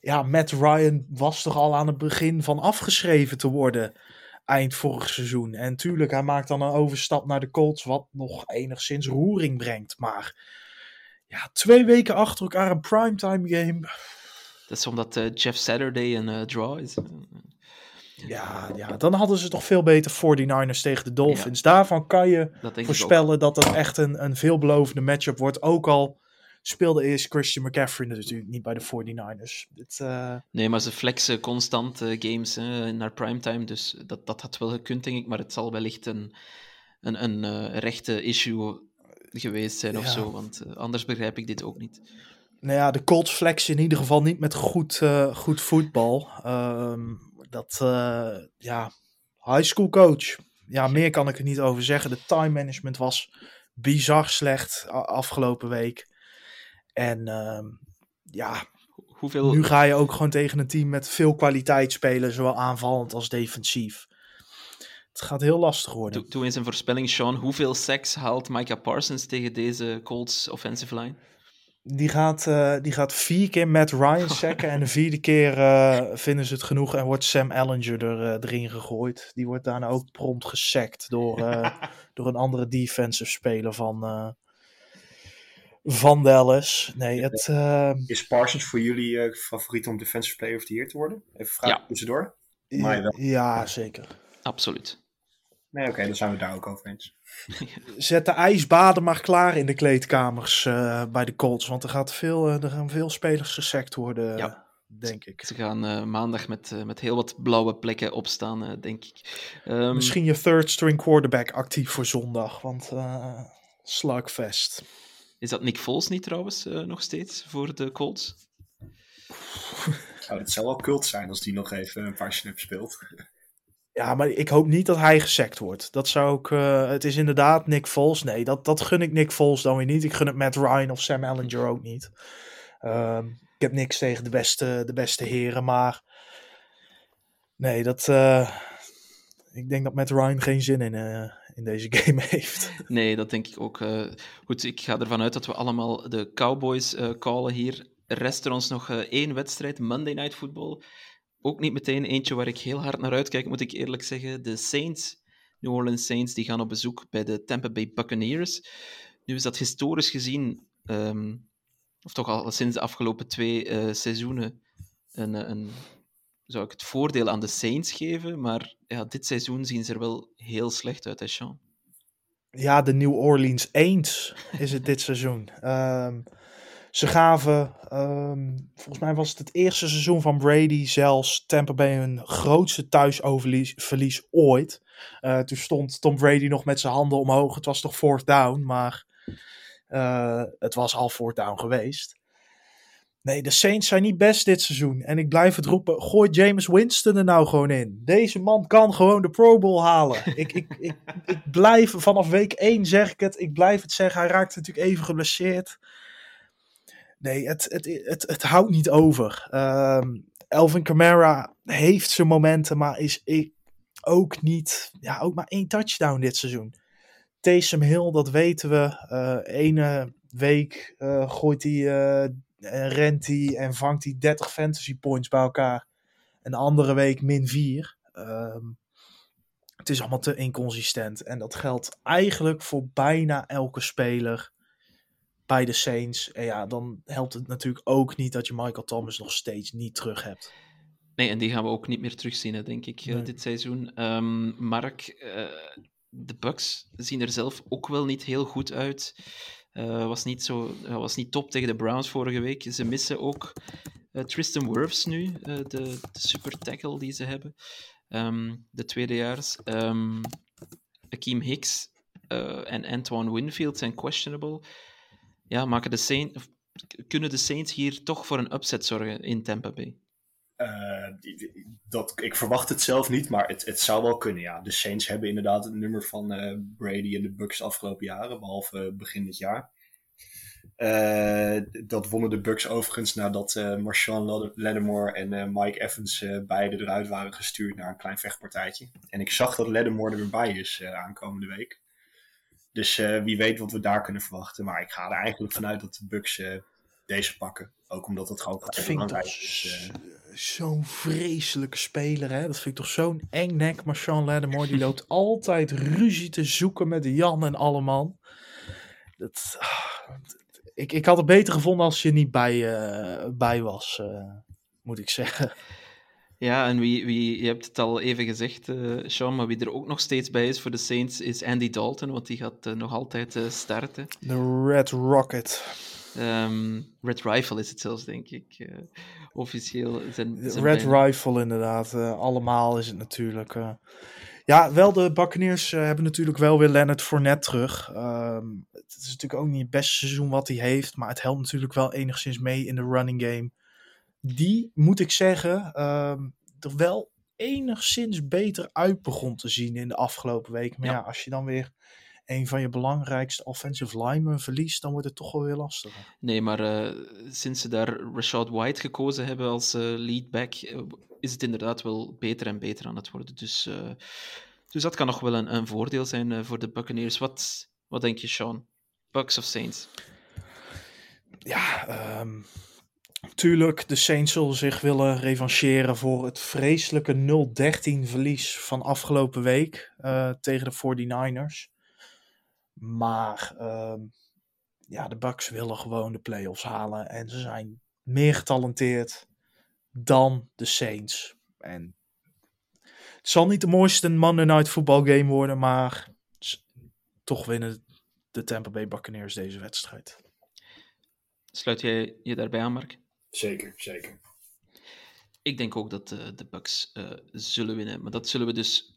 [SPEAKER 3] ja, Matt Ryan was toch al aan het begin van afgeschreven te worden. Eind vorig seizoen. En tuurlijk, hij maakt dan een overstap naar de Colts. Wat nog enigszins roering brengt. Maar ja, twee weken achter elkaar een primetime game.
[SPEAKER 1] Dat is omdat eh, Jeff Saturday een eh, draw is.
[SPEAKER 3] Ja, ja, dan hadden ze toch veel beter 49ers tegen de Dolphins. Daarvan kan je
[SPEAKER 1] Dat
[SPEAKER 3] voorspellen dat het echt een, een veelbelovende matchup wordt. Ook al speelde eerst Christian McCaffrey natuurlijk niet bij de 49ers. Dit, eh,
[SPEAKER 1] Nee, maar ze flexen constant eh, games hè, naar primetime, dus dat, dat had wel gekund, denk ik. Maar het zal wellicht een, een, een eh, rechte issue geweest zijn of zo, want anders begrijp ik dit ook niet.
[SPEAKER 3] nou ja, de Colts flexen in ieder geval niet met goed, goed voetbal. Ehm, dat, ja, high school coach. Ja, meer kan ik er niet over zeggen. De time management was bizar slecht afgelopen week. En ehm, ja,
[SPEAKER 1] Hoeveel,
[SPEAKER 3] Nu ga je ook gewoon tegen een team met veel kwaliteit spelen, zowel aanvallend als defensief. Het gaat heel lastig worden.
[SPEAKER 1] doe, doe eens een voorspelling, Sean. Hoeveel sacks haalt Micah Parsons tegen deze Colts offensive line?
[SPEAKER 3] Die gaat, eh, die gaat vier keer Matt Ryan [LAUGHS] sacken en de vierde keer eh, vinden ze het genoeg en wordt Sam Ellinger er, eh, erin gegooid. Die wordt daarna ook prompt gesackt door, [LAUGHS] door een andere defensive speler van, van Dallas. Nee, het, eh,
[SPEAKER 2] Is Parsons voor jullie eh, favoriet om Defensive Player of the Year te worden? Even vraag
[SPEAKER 1] Ja.
[SPEAKER 2] tussendoor. Maar wel.
[SPEAKER 3] ja, zeker.
[SPEAKER 1] Absoluut.
[SPEAKER 2] Nee, oké, dan zijn we het daar ook over eens. [LAUGHS]
[SPEAKER 3] Zet de ijsbaden maar klaar in de kleedkamers eh, bij de Colts. Want er, gaat veel, er gaan veel spelers gesekt worden,
[SPEAKER 1] Ja.
[SPEAKER 3] denk ik.
[SPEAKER 1] Ze gaan eh, maandag met, met heel wat blauwe plekken opstaan, denk ik. Ehm,
[SPEAKER 3] Misschien je third string quarterback actief voor zondag. Want eh slugfest.
[SPEAKER 1] Is dat Nick Foles niet trouwens eh, nog steeds voor de Colts?
[SPEAKER 2] Oh, dat zou wel cult zijn als die nog even een paar snaps speelt.
[SPEAKER 3] Ja, maar ik hoop niet dat hij gesekt wordt. Dat zou ook. eh, het is inderdaad Nick Foles. Nee, dat, dat gun ik Nick Foles dan weer niet. Ik gun het Matt Ryan of Sam Ellinger ook niet. Ehm, ik heb niks tegen de beste, de beste heren, maar. Nee, dat. eh, ik denk dat Matt Ryan geen zin in, eh, in deze [LAUGHS] game heeft.
[SPEAKER 1] Nee, dat denk ik ook. eh. goed, ik ga ervan uit dat we allemaal de Cowboys eh callen hier. Rest er ons nog eh, één wedstrijd, Monday Night Football. Ook niet meteen eentje waar ik heel hard naar uitkijk, moet ik eerlijk zeggen. De Saints New Orleans Saints die gaan op bezoek bij de Tampa Bay Buccaneers. Nu is dat historisch gezien, ehm, of toch al sinds de afgelopen twee seizoenen, een, een, zou ik het voordeel aan de Saints geven. Maar ja, dit seizoen zien ze er wel heel slecht uit, hè, Sean?
[SPEAKER 3] Ja, de New Orleans Aints is het dit seizoen. Ehm, ze gaven, ehm, volgens mij was het het eerste seizoen van Brady, zelfs Tampa Bay hun grootste thuisoverlies ooit. Uh, toen stond Tom Brady nog met zijn handen omhoog. Het was toch fourth down, maar uh, het was al fourth down geweest. Nee, de Saints zijn niet best dit seizoen. En ik blijf het roepen, gooi James Winston er nou gewoon in. Deze man kan gewoon de Pro Bowl halen. [LAUGHS] ik, ik, ik, ik blijf, vanaf week 1 zeg ik het, ik blijf het zeggen. Hij raakt natuurlijk even geblesseerd. Nee, het, het, het, het houdt niet over. Um, Elvin Kamara heeft zijn momenten, maar is ik ook niet, ja, ook maar één touchdown dit seizoen. Taysom Hill, dat weten we. Uh, ene week uh, gooit hij, uh, rent hij en vangt hij 30 fantasy points bij elkaar. Een andere week min 4. Um, het is allemaal te inconsistent. En dat geldt eigenlijk voor bijna elke speler bij de Saints. En ja, dan helpt het natuurlijk ook niet dat je Michael Thomas nog steeds niet terug hebt.
[SPEAKER 1] Nee, en die gaan we ook niet meer terugzien, hè, denk ik, nee. dit seizoen. Um, Mark, uh, de Bucks zien er zelf ook wel niet heel goed uit. Uh, was, niet zo, uh, was niet top tegen de Browns vorige week. Ze missen ook Tristan Wirfs nu, de, super tackle die ze hebben. Um, de tweedejaars. Um, Akeem Hicks en Antoine Winfield zijn questionable. Ja, maken de Saints, kunnen de Saints hier toch voor een upset zorgen in Tampa Bay?
[SPEAKER 2] Uh, dat, ik verwacht het zelf niet, maar het, het zou wel kunnen, ja. De Saints hebben inderdaad het nummer van uh, Brady en de Bucks de afgelopen jaren, behalve begin dit jaar. Uh, dat wonnen de Bucks overigens nadat Marshawn Lattimore en Mike Evans beide eruit waren gestuurd naar een klein vechtpartijtje. En ik zag dat Lattimore er weer bij is aankomende week. Dus wie weet wat we daar kunnen verwachten. Maar ik ga er eigenlijk vanuit dat de Bucks deze pakken. Ook omdat het gewoon
[SPEAKER 3] dat vind ik is. Zo'n vreselijke speler, hè? Dat vind ik toch zo'n eng nek. Maar Sean Lattimore, die loopt [LAUGHS] altijd ruzie te zoeken met Jan en Alleman. Dat, ik, ik had het beter gevonden als je niet bij, uh, bij was, uh, moet ik zeggen. [LAUGHS]
[SPEAKER 1] Ja, en wie, wie, je hebt het al even gezegd, uh, Sean, maar wie er ook nog steeds bij is voor de Saints is Andy Dalton, want die gaat nog altijd starten.
[SPEAKER 3] De Red Rocket.
[SPEAKER 1] Um, Red Rifle is het zelfs, denk ik. Uh, officieel. Zijn, zijn
[SPEAKER 3] Red bijna... Rifle, inderdaad. Uh, allemaal is het natuurlijk. Uh... Ja, wel, de Buccaneers hebben natuurlijk wel weer Leonard Fournette terug. Um, het is natuurlijk ook niet het beste seizoen wat hij heeft. Maar het helpt natuurlijk wel enigszins mee in de running game. Die, moet ik zeggen, um, er wel enigszins beter uit begon te zien in de afgelopen week. Maar ja, ja als je dan weer een van je belangrijkste offensive linemen verliest, dan wordt het toch wel weer lastiger.
[SPEAKER 1] Nee, maar uh, sinds ze daar Rashad White gekozen hebben als uh, leadback, uh, is het inderdaad wel beter en beter aan het worden. Dus, dus dat kan nog wel een, een voordeel zijn voor de Buccaneers. Wat, wat denk je, Sean? Bucks of Saints?
[SPEAKER 3] Ja, um, tuurlijk, de Saints zullen zich willen revancheren voor het vreselijke 0-13 verlies van afgelopen week tegen de 49ers. Maar um, ja, de Bucks willen gewoon de playoffs halen. En ze zijn meer getalenteerd dan de Saints. En het zal niet de mooiste Monday Night Football game worden, maar toch winnen de Tampa Bay Buccaneers deze wedstrijd.
[SPEAKER 1] Sluit jij je daarbij aan, Mark?
[SPEAKER 2] Zeker, zeker.
[SPEAKER 1] Ik denk ook dat uh, de Bucks uh, zullen winnen, maar dat zullen we dus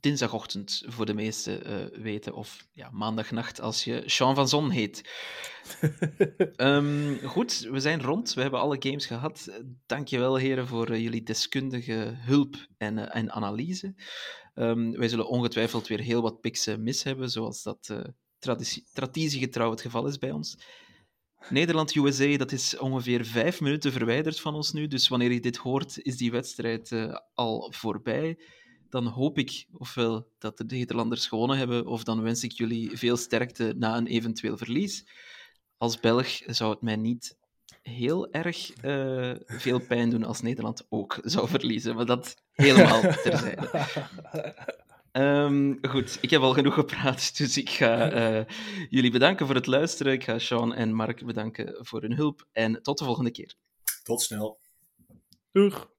[SPEAKER 1] dinsdagochtend voor de meesten uh, weten. Of ja, maandagnacht als je Sean van Zon heet. um, [LAUGHS] goed, we zijn rond. We hebben alle games gehad. Dankjewel heren voor uh, jullie deskundige hulp en, uh, en analyse. Um, wij zullen ongetwijfeld weer heel wat picks mis hebben, zoals dat traditiegetrouw het geval is bij ons. Nederland-USA, dat is ongeveer vijf minuten verwijderd van ons nu. Dus wanneer je dit hoort, is die wedstrijd al voorbij dan hoop ik ofwel dat de Nederlanders gewonnen hebben, of dan wens ik jullie veel sterkte na een eventueel verlies. Als Belg zou het mij niet heel erg uh, veel pijn doen als Nederland ook zou verliezen, maar dat helemaal [LAUGHS] terzijde. Ehm, goed, ik heb al genoeg gepraat, dus ik ga eh, jullie bedanken voor het luisteren. Ik ga Sean en Mark bedanken voor hun hulp. En tot de volgende keer.
[SPEAKER 2] Tot snel.
[SPEAKER 3] Doeg.